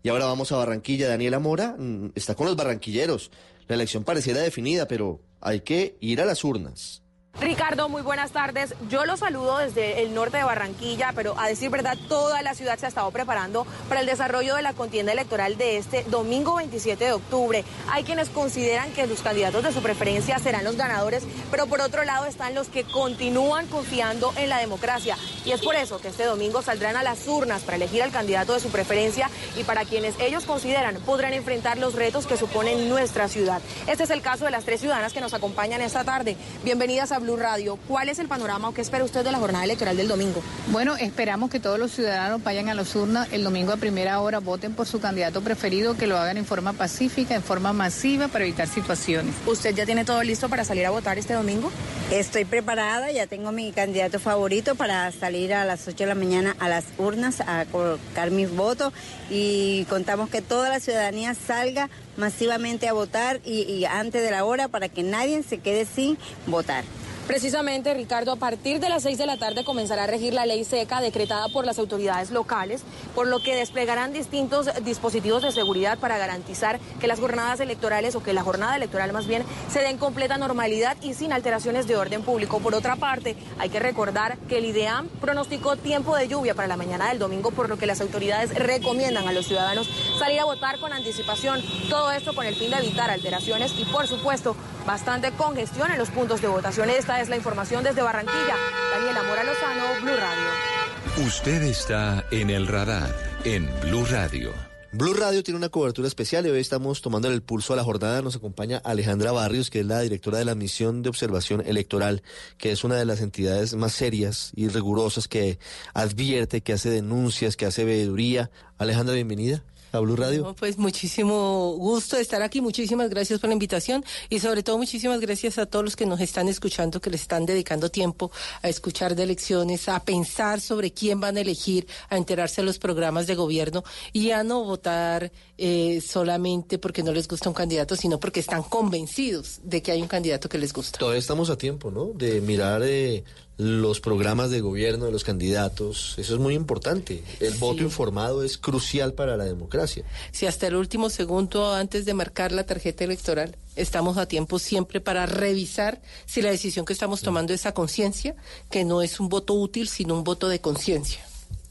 Y ahora vamos a Barranquilla. Daniela Mora mm, está con los barranquilleros. La elección pareciera definida, pero hay que ir a las urnas. Ricardo, muy buenas tardes. Yo lo saludo desde el norte de Barranquilla, pero a decir verdad, toda la ciudad se ha estado preparando para el desarrollo de la contienda electoral de este domingo 27 de octubre. Hay quienes consideran que los candidatos de su preferencia serán los ganadores, pero por otro lado están los que continúan confiando en la democracia. Y es por eso que este domingo saldrán a las urnas para elegir al candidato de su preferencia y para quienes ellos consideran podrán enfrentar los retos que suponen nuestra ciudad. Este es el caso de las tres ciudadanas que nos acompañan esta tarde. Bienvenidas a Blue Radio. ¿Cuál es el panorama o qué espera usted de la jornada electoral del domingo? Bueno, esperamos que todos los ciudadanos vayan a las urnas el domingo a primera hora, voten por su candidato preferido, que lo hagan en forma pacífica, en forma masiva para evitar situaciones. ¿Usted ya tiene todo listo para salir a votar este domingo? Estoy preparada, ya tengo mi candidato favorito para salir a las 8 de la mañana a las urnas a colocar mis votos y contamos que toda la ciudadanía salga masivamente a votar y, y antes de la hora para que nadie se quede sin votar. Precisamente, Ricardo, a partir de las 6 de la tarde comenzará a regir la ley seca decretada por las autoridades locales, por lo que desplegarán distintos dispositivos de seguridad para garantizar que las jornadas electorales o que la jornada electoral más bien se dé en completa normalidad y sin alteraciones de orden público. Por otra parte, hay que recordar que el IDEAM pronosticó tiempo de lluvia para la mañana del domingo, por lo que las autoridades recomiendan a los ciudadanos salir a votar con anticipación. Todo esto con el fin de evitar alteraciones y, por supuesto, bastante congestión en los puntos de votación. Esta es la información desde Barranquilla. Daniela Mora Lozano, Blue Radio. Usted está en el radar en Blue Radio. Blue Radio tiene una cobertura especial y hoy estamos tomando el pulso a la jornada. Nos acompaña Alejandra Barrios, que es la directora de la misión de observación electoral, que es una de las entidades más serias y rigurosas que advierte, que hace denuncias, que hace veeduría. Alejandra, bienvenida a Blue Radio. No, pues muchísimo gusto de estar aquí, muchísimas gracias por la invitación y sobre todo muchísimas gracias a todos los que nos están escuchando, que le están dedicando tiempo a escuchar de elecciones, a pensar sobre quién van a elegir, a enterarse de los programas de gobierno y a no votar eh, solamente porque no les gusta un candidato, sino porque están convencidos de que hay un candidato que les gusta. Todavía estamos a tiempo, ¿no? De mirar eh, los programas de gobierno de los candidatos. Eso es muy importante. El sí. voto informado es crucial para la democracia. Si hasta el último segundo antes de marcar la tarjeta electoral estamos a tiempo siempre para revisar si la decisión que estamos tomando es a conciencia, que no es un voto útil, sino un voto de conciencia.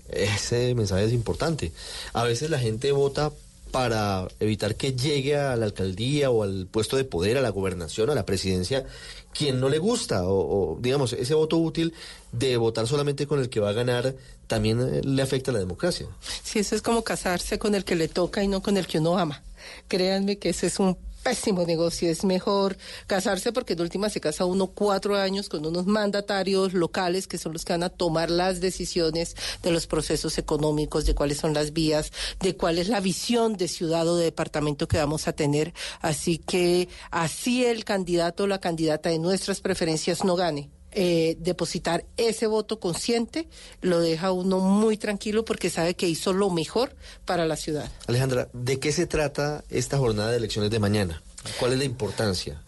Ese mensaje es importante. A veces la gente vota para evitar que llegue a la alcaldía o al puesto de poder, a la gobernación, a la presidencia, quien no le gusta, o, o, digamos, ese voto útil de votar solamente con el que va a ganar también eh, le afecta a la democracia. Sí, eso es como casarse con el que le toca y no con el que uno ama. Créanme que ese es un pésimo negocio. Es mejor casarse porque en última se casa uno cuatro años con unos mandatarios locales que son los que van a tomar las decisiones de los procesos económicos, de cuáles son las vías, de cuál es la visión de ciudad o de departamento que vamos a tener. Así que así el candidato o la candidata de nuestras preferencias no gane. Eh, depositar ese voto consciente lo deja uno muy tranquilo porque sabe que hizo lo mejor para la ciudad. Alejandra, ¿de qué se trata esta jornada de elecciones de mañana? ¿Cuál es la importancia?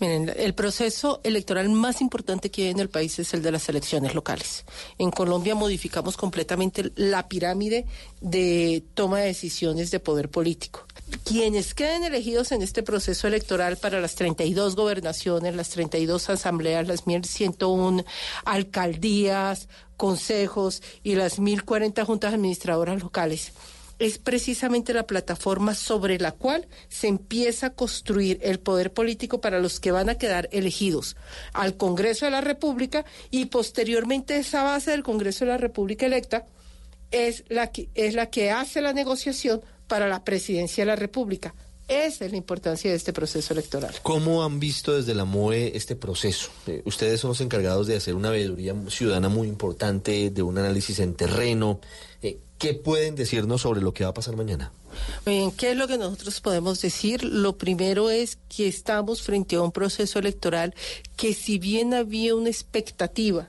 Miren, el proceso electoral más importante que hay en el país es el de las elecciones locales. En Colombia modificamos completamente la pirámide de toma de decisiones de poder político. Quienes queden elegidos en este proceso electoral para las 32 gobernaciones, las 32 asambleas, las 1.101 alcaldías, consejos y las 1.040 juntas administradoras locales es precisamente la plataforma sobre la cual se empieza a construir el poder político para los que van a quedar elegidos al Congreso de la República y posteriormente esa base del Congreso de la República electa es la que, es la que hace la negociación para la presidencia de la República. Esa es la importancia de este proceso electoral. ¿Cómo han visto desde la MOE este proceso? Eh, ustedes son los encargados de hacer una veeduría ciudadana muy importante, de un análisis en terreno. Eh, ¿Qué pueden decirnos sobre lo que va a pasar mañana? Bien, ¿qué es lo que nosotros podemos decir? Lo primero es que estamos frente a un proceso electoral que si bien había una expectativa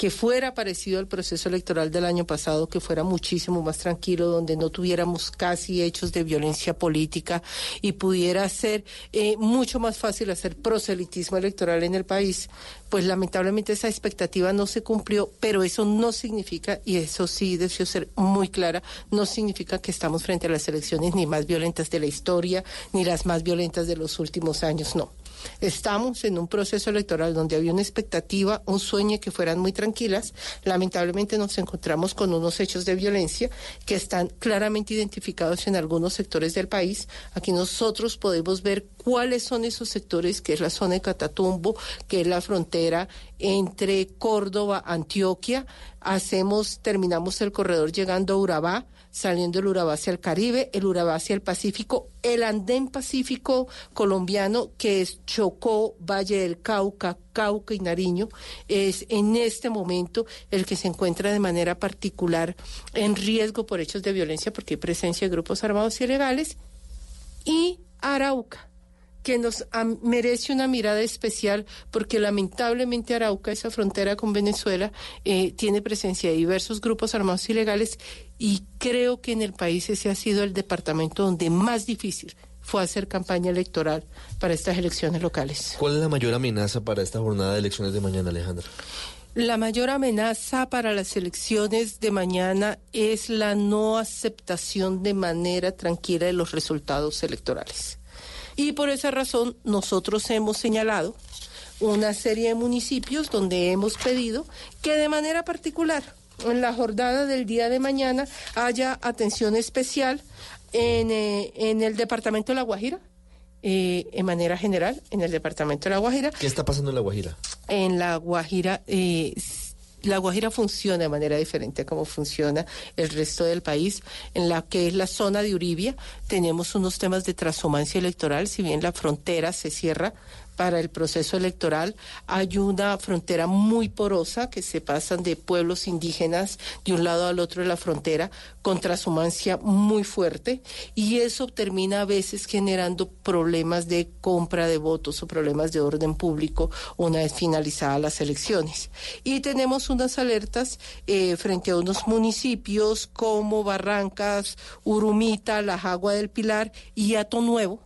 que fuera parecido al proceso electoral del año pasado, que fuera muchísimo más tranquilo, donde no tuviéramos casi hechos de violencia política y pudiera ser eh, mucho más fácil hacer proselitismo electoral en el país, pues lamentablemente esa expectativa no se cumplió, pero eso no significa, y eso sí debió ser muy clara, no significa que estamos frente a las elecciones ni más violentas de la historia, ni las más violentas de los últimos años, no. Estamos en un proceso electoral donde había una expectativa, un sueño que fueran muy tranquilas. Lamentablemente nos encontramos con unos hechos de violencia que están claramente identificados en algunos sectores del país. Aquí nosotros podemos ver cuáles son esos sectores, que es la zona de Catatumbo, que es la frontera entre Córdoba, Antioquia. Hacemos, terminamos el corredor llegando a Urabá saliendo el Urabá hacia el Caribe, el Urabá hacia el Pacífico, el andén pacífico colombiano que es Chocó, Valle del Cauca, Cauca y Nariño, es en este momento el que se encuentra de manera particular en riesgo por hechos de violencia porque hay presencia de grupos armados ilegales, y Arauca que nos merece una mirada especial porque lamentablemente Arauca, esa frontera con Venezuela, eh, tiene presencia de diversos grupos armados ilegales y creo que en el país ese ha sido el departamento donde más difícil fue hacer campaña electoral para estas elecciones locales. ¿Cuál es la mayor amenaza para esta jornada de elecciones de mañana, Alejandra? La mayor amenaza para las elecciones de mañana es la no aceptación de manera tranquila de los resultados electorales. Y por esa razón nosotros hemos señalado una serie de municipios donde hemos pedido que de manera particular en la jornada del día de mañana haya atención especial en, eh, el departamento de La Guajira, eh, en manera general, en el departamento de La Guajira. ¿Qué está pasando en La Guajira? En La Guajira eh, la Guajira funciona de manera diferente a como funciona el resto del país. En la que es la zona de Uribia, tenemos unos temas de transhumancia electoral, si bien la frontera se cierra para el proceso electoral. Hay una frontera muy porosa que se pasan de pueblos indígenas de un lado al otro de la frontera con transhumancia muy fuerte y eso termina a veces generando problemas de compra de votos o problemas de orden público una vez finalizadas las elecciones. Y tenemos unas alertas eh, frente a unos municipios como Barrancas, Urumita, La Jagua del Pilar y Ato Nuevo,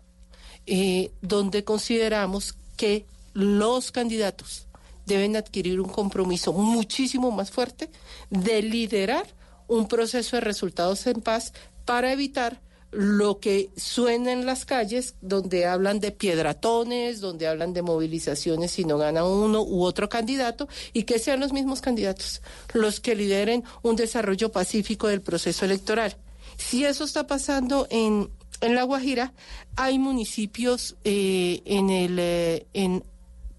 eh, donde consideramos que los candidatos deben adquirir un compromiso muchísimo más fuerte de liderar un proceso de resultados en paz para evitar lo que suena en las calles, donde hablan de piedratones, donde hablan de movilizaciones si no gana uno u otro candidato, y que sean los mismos candidatos los que lideren un desarrollo pacífico del proceso electoral. Si eso está pasando en, en La Guajira hay municipios eh, en el eh, en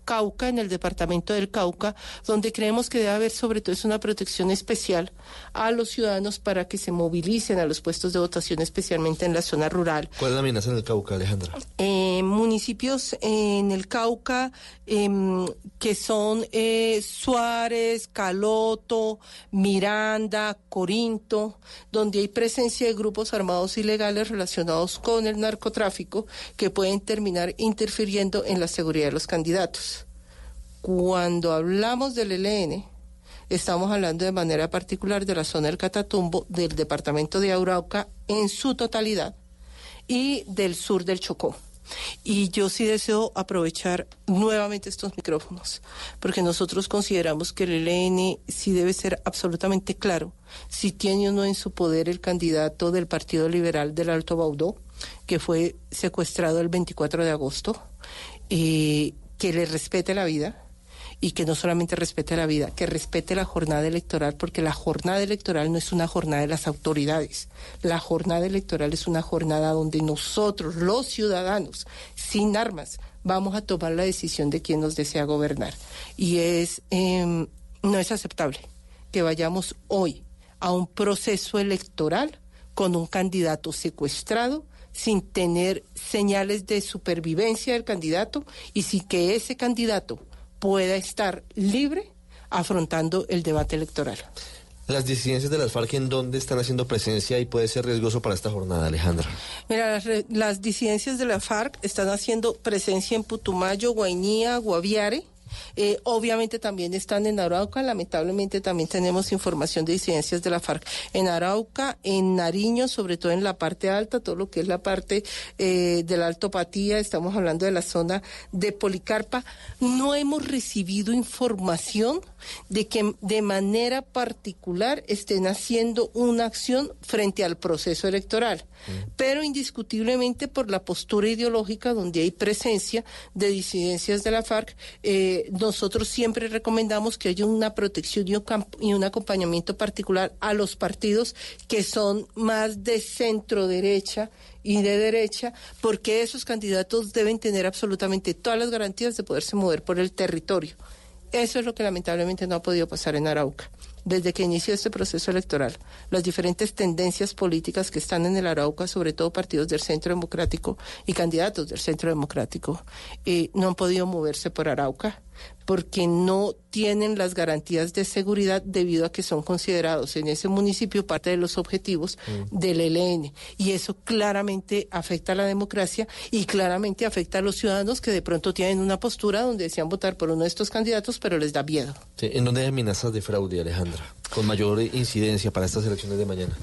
Cauca, en el departamento del Cauca, donde creemos que debe haber sobre todo una protección especial a los ciudadanos para que se movilicen a los puestos de votación, especialmente en la zona rural. ¿Cuál es la amenaza en el Cauca, Alejandra? Eh, municipios en el Cauca em, que son eh, Suárez, Caloto, Miranda, Corinto, donde hay presencia de grupos armados ilegales relacionados con el narcotráfico que pueden terminar interfiriendo en la seguridad de los candidatos. Cuando hablamos del ELN, estamos hablando de manera particular de la zona del Catatumbo, del departamento de Arauca en su totalidad y del sur del Chocó. Y yo sí deseo aprovechar nuevamente estos micrófonos, porque nosotros consideramos que el ELN sí debe ser absolutamente claro si tiene o no en su poder el candidato del Partido Liberal del Alto Baudó, que fue secuestrado el 24 de agosto, eh, que le respete la vida, y que no solamente respete la vida, que respete la jornada electoral, porque la jornada electoral no es una jornada de las autoridades. La jornada electoral es una jornada donde nosotros, los ciudadanos, sin armas, vamos a tomar la decisión de quién nos desea gobernar. Y es, em, no es aceptable que vayamos hoy a un proceso electoral con un candidato secuestrado, sin tener señales de supervivencia del candidato y sin que ese candidato pueda estar libre afrontando el debate electoral. Las disidencias de las FARC, ¿en dónde están haciendo presencia y puede ser riesgoso para esta jornada, Alejandra? Mira, las, las disidencias de la FARC están haciendo presencia en Putumayo, Guainía, Guaviare, eh, obviamente también están en Arauca, lamentablemente también tenemos información de disidencias de la FARC en Arauca, en Nariño, sobre todo en la parte alta, todo lo que es la parte eh, de la altopatía, estamos hablando de la zona de Policarpa. No hemos recibido información de que de manera particular estén haciendo una acción frente al proceso electoral, mm. pero indiscutiblemente por la postura ideológica donde hay presencia de disidencias de la FARC, eh, nosotros siempre recomendamos que haya una protección y un, y un acompañamiento particular a los partidos que son más de centro derecha y de derecha, porque esos candidatos deben tener absolutamente todas las garantías de poderse mover por el territorio. Eso es lo que lamentablemente no ha podido pasar en Arauca. Desde que inició este proceso electoral, las diferentes tendencias políticas que están en el Arauca, sobre todo partidos del Centro Democrático y candidatos del Centro Democrático, eh, no han podido moverse por Arauca porque no tienen las garantías de seguridad debido a que son considerados en ese municipio parte de los objetivos mm. del ELN. Y eso claramente afecta a la democracia y claramente afecta a los ciudadanos que de pronto tienen una postura donde desean votar por uno de estos candidatos, pero les da miedo. ¿En dónde hay amenazas de fraude, Alejandra? Con mayor incidencia para estas elecciones de mañana.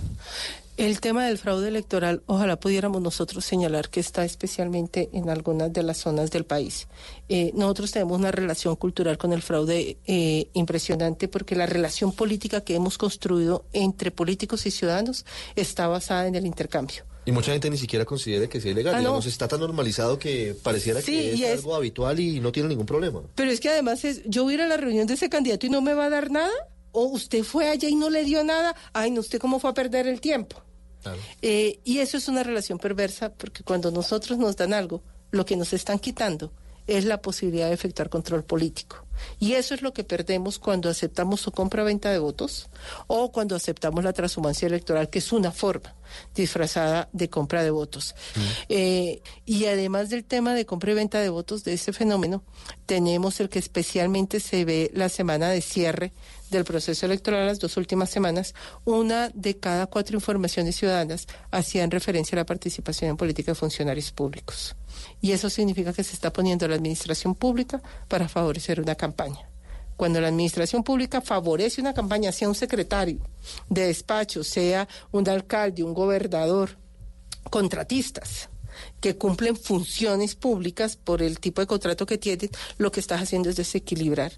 El tema del fraude electoral, ojalá pudiéramos nosotros señalar que está especialmente en algunas de las zonas del país. Eh, nosotros tenemos una relación cultural con el fraude eh, impresionante porque la relación política que hemos construido entre políticos y ciudadanos está basada en el intercambio. Y mucha gente ni siquiera considera que sea ilegal. Ah, está tan normalizado que pareciera que es, algo habitual y no tiene ningún problema. Pero es que además es, yo voy a ir a la reunión de ese candidato y no me va a dar nada o usted fue allá y no le dio nada, ay, no, usted cómo fue a perder el tiempo. Eh, y eso es una relación perversa porque cuando nosotros nos dan algo, lo que nos están quitando es la posibilidad de efectuar control político. Y eso es lo que perdemos cuando aceptamos su compra-venta de votos o cuando aceptamos la transhumancia electoral, que es una forma disfrazada de compra de votos. Mm. Eh, y además del tema de compra y venta de votos, de ese fenómeno, tenemos el que especialmente se ve la semana de cierre del proceso electoral, las dos últimas semanas, una de cada cuatro informaciones ciudadanas hacían referencia a la participación en política de funcionarios públicos. Y eso significa que se está poniendo la administración pública para favorecer una campaña. Cuando la administración pública favorece una campaña, sea un secretario de despacho, sea un alcalde, un gobernador, contratistas, que cumplen funciones públicas por el tipo de contrato que tienen, lo que estás haciendo es desequilibrar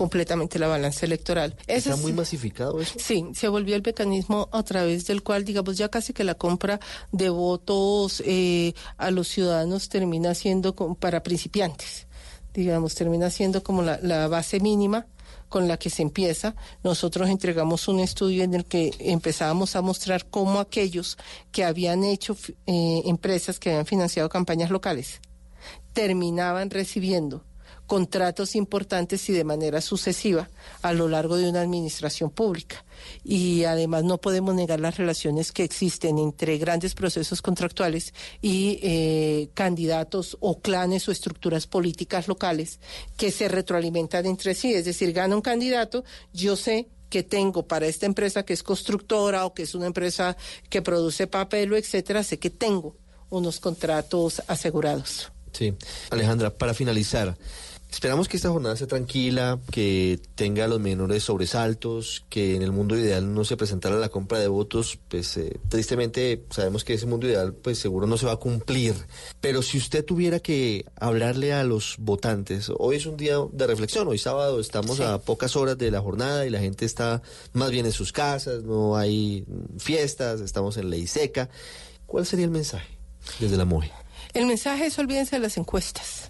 completamente la balanza electoral. ¿Está muy masificado eso? Sí, se volvió el mecanismo a través del cual, digamos, ya casi que la compra de votos eh, a los ciudadanos termina siendo para principiantes, digamos, termina siendo como la, base mínima con la que se empieza. Nosotros entregamos un estudio en el que empezábamos a mostrar cómo aquellos que habían hecho eh, empresas que habían financiado campañas locales terminaban recibiendo contratos importantes y de manera sucesiva a lo largo de una administración pública. Y además no podemos negar las relaciones que existen entre grandes procesos contractuales y eh, candidatos o clanes o estructuras políticas locales que se retroalimentan entre sí. Es decir, gana un candidato, yo sé que tengo para esta empresa que es constructora o que es una empresa que produce papel o etcétera, sé que tengo unos contratos asegurados. Sí, Alejandra, para finalizar, Esperamos que esta jornada sea tranquila, que tenga los menores sobresaltos, que en el mundo ideal no se presentara la compra de votos, pues eh, tristemente sabemos que ese mundo ideal pues seguro no se va a cumplir. Pero si usted tuviera que hablarle a los votantes, hoy es un día de reflexión, hoy sábado estamos a pocas horas de la jornada y la gente está más bien en sus casas, no hay fiestas, estamos en ley seca. ¿Cuál sería el mensaje desde la MOE? El mensaje es olvídense de las encuestas.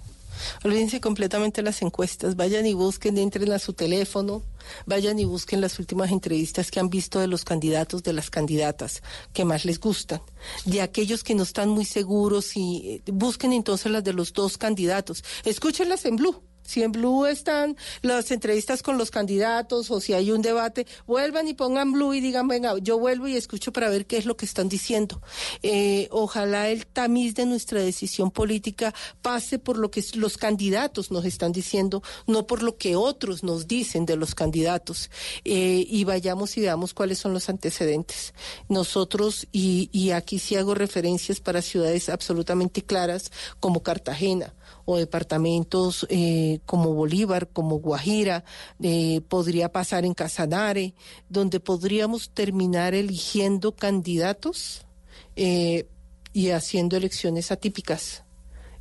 Olvídense completamente las encuestas, vayan y busquen, entren a su teléfono, vayan y busquen las últimas entrevistas que han visto de los candidatos, de las candidatas que más les gustan, de aquellos que no están muy seguros y eh, busquen entonces las de los dos candidatos. Escúchenlas en Blue Si en Blue están las entrevistas con los candidatos o si hay un debate, vuelvan y pongan Blue y digan, venga, yo vuelvo y escucho para ver qué es lo que están diciendo. Eh, ojalá el tamiz de nuestra decisión política pase por lo que los candidatos nos están diciendo, no por lo que otros nos dicen de los candidatos. Eh, y vayamos y veamos cuáles son los antecedentes. Nosotros, y, y aquí sí hago referencias para ciudades absolutamente claras como Cartagena, o departamentos eh, como Bolívar, como Guajira, eh, podría pasar en Casanare, donde podríamos terminar eligiendo candidatos eh, y haciendo elecciones atípicas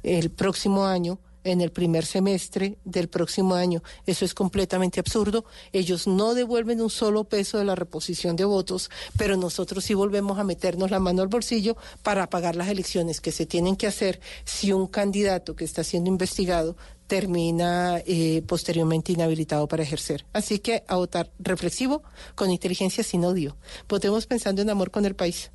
el próximo año en el primer semestre del próximo año. Eso es completamente absurdo. Ellos no devuelven un solo peso de la reposición de votos, pero nosotros sí volvemos a meternos la mano al bolsillo para pagar las elecciones que se tienen que hacer si un candidato que está siendo investigado termina eh, posteriormente inhabilitado para ejercer. Así que a votar reflexivo, con inteligencia, sin odio. Votemos pensando en amor con el país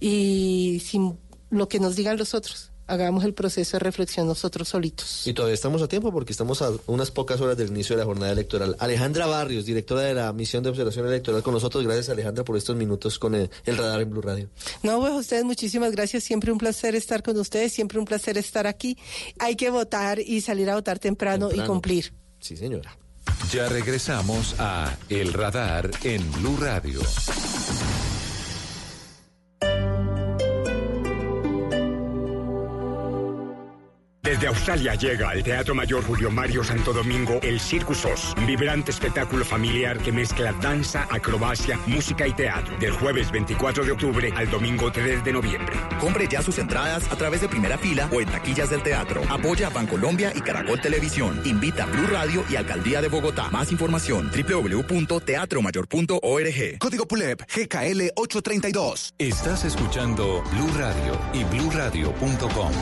y sin lo que nos digan los otros hagamos el proceso de reflexión nosotros solitos. Y todavía estamos a tiempo porque estamos a unas pocas horas del inicio de la jornada electoral. Alejandra Barrios, directora de la misión de observación electoral con nosotros. Gracias Alejandra por estos minutos con el, radar en Blue Radio. No, pues a ustedes muchísimas gracias. Siempre un placer estar con ustedes, siempre un placer estar aquí. Hay que votar y salir a votar temprano. y cumplir. Sí, señora. Ya regresamos a El Radar en Blue Radio. Desde Australia llega al Teatro Mayor Julio Mario Santo Domingo el Circus Os, un vibrante espectáculo familiar que mezcla danza, acrobacia, música y teatro. Del jueves 24 de octubre al domingo 3 de noviembre. Compre ya sus entradas a través de primera fila o en taquillas del teatro. Apoya a Bancolombia y Caracol Televisión. Invita a Blue Radio y Alcaldía de Bogotá. Más información www.teatromayor.org. Código PULEP GKL 832. Estás escuchando Blue Radio y bluradio.com.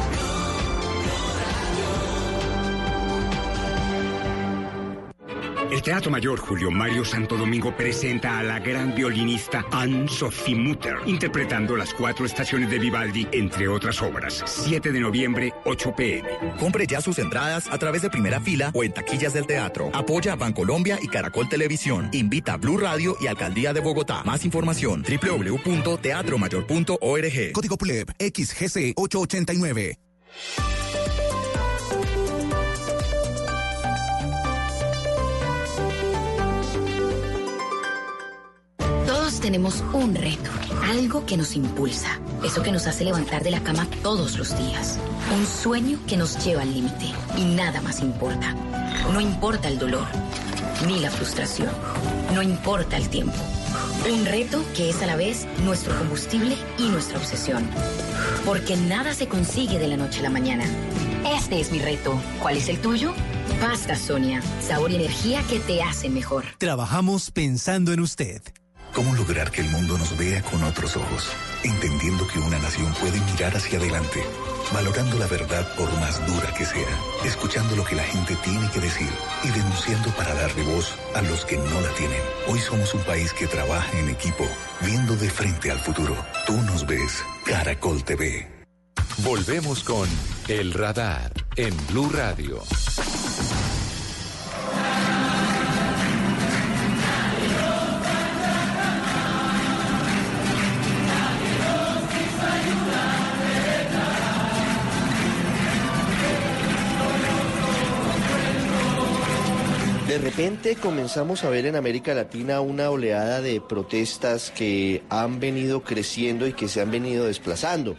El Teatro Mayor Julio Mario Santo Domingo presenta a la gran violinista Anne-Sophie Mutter, interpretando las cuatro estaciones de Vivaldi, entre otras obras. 7 de noviembre, 8 pm. Compre ya sus entradas a través de primera fila o en taquillas del teatro. Apoya a Bancolombia y Caracol Televisión. Invita a Blue Radio y Alcaldía de Bogotá. Más información www.teatromayor.org. Código PULEP XGC 889. Tenemos un reto, algo que nos impulsa, eso que nos hace levantar de la cama todos los días, un sueño que nos lleva al límite y nada más importa. No importa el dolor, ni la frustración, no importa el tiempo. Un reto que es a la vez nuestro combustible y nuestra obsesión. Porque nada se consigue de la noche a la mañana. Este es mi reto. ¿Cuál es el tuyo? Pasta Sonia, sabor y energía que te hacen mejor. Trabajamos pensando en usted. ¿Cómo lograr que el mundo nos vea con otros ojos? Entendiendo que una nación puede mirar hacia adelante, valorando la verdad por más dura que sea, escuchando lo que la gente tiene que decir y denunciando para darle voz a los que no la tienen. Hoy somos un país que trabaja en equipo, viendo de frente al futuro. Tú nos ves, Caracol TV. Volvemos con El Radar en Blue Radio. Repente comenzamos a ver en América Latina una oleada de protestas que han venido creciendo y que se han venido desplazando.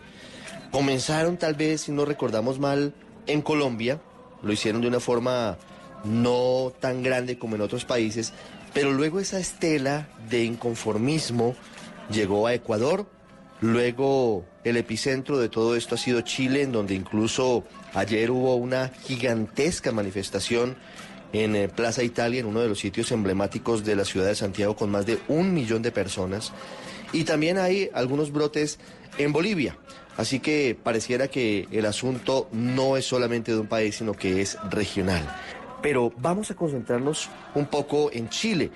Comenzaron tal vez, si no recordamos mal, en Colombia, lo hicieron de una forma no tan grande como en otros países, pero luego esa estela de inconformismo llegó a Ecuador, luego el epicentro de todo esto ha sido Chile, en donde incluso ayer hubo una gigantesca manifestación en eh, Plaza Italia, en uno de los sitios emblemáticos de la ciudad de Santiago, con más de un millón de personas. Y también hay algunos brotes en Bolivia. Así que pareciera que el asunto no es solamente de un país, sino que es regional. Pero vamos a concentrarnos un poco en Chile,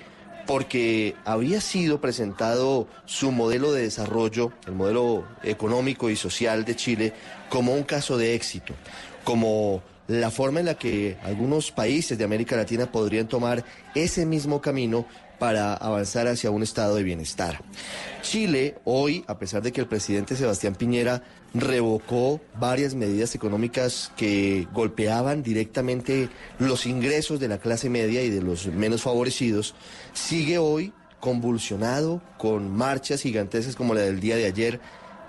porque había sido presentado su modelo de desarrollo, el modelo económico y social de Chile, como un caso de éxito, como la forma en la que algunos países de América Latina podrían tomar ese mismo camino para avanzar hacia un estado de bienestar. Chile hoy, a pesar de que el presidente Sebastián Piñera revocó varias medidas económicas que golpeaban directamente los ingresos de la clase media y de los menos favorecidos, sigue hoy convulsionado con marchas gigantescas como la del día de ayer.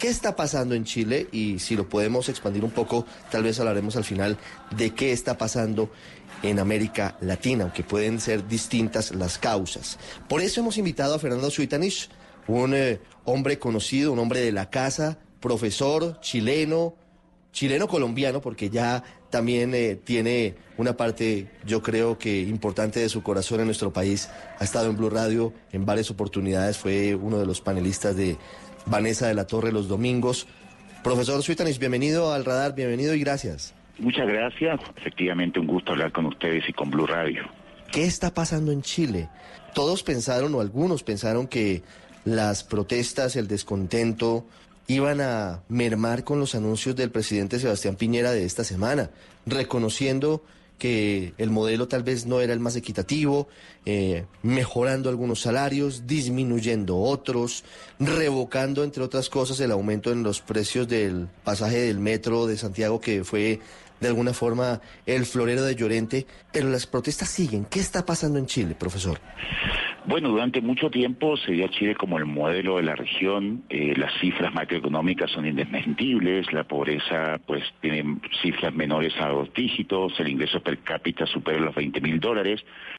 ¿Qué está pasando en Chile? Y si lo podemos expandir un poco, tal vez hablaremos al final de qué está pasando en América Latina, aunque pueden ser distintas las causas. Por eso hemos invitado a Fernando Suitanich, un eh, hombre conocido, un hombre de la casa, profesor chileno, chileno colombiano, porque ya también eh, tiene una parte, yo creo que importante de su corazón en nuestro país. Ha estado en Blue Radio en varias oportunidades, fue uno de los panelistas de Vanessa de la Torre los domingos. Profesor Suitanich, bienvenido al radar, bienvenido y gracias. Muchas gracias. Efectivamente, un gusto hablar con ustedes y con Blue Radio. ¿Qué está pasando en Chile? Todos pensaron, o algunos pensaron, que las protestas, el descontento, iban a mermar con los anuncios del presidente Sebastián Piñera de esta semana, reconociendo que el modelo tal vez no era el más equitativo, eh, mejorando algunos salarios, disminuyendo otros, revocando, entre otras cosas, el aumento en los precios del pasaje del metro de Santiago, que fue de alguna forma el florero de Llorente. Pero las protestas siguen. ¿Qué está pasando en Chile, profesor? Bueno, durante mucho tiempo se dio a Chile como el modelo de la región. Eh, las cifras macroeconómicas son indesmentibles. La pobreza, pues, tiene cifras menores a dos dígitos. El ingreso per cápita supera los 20 mil dólares.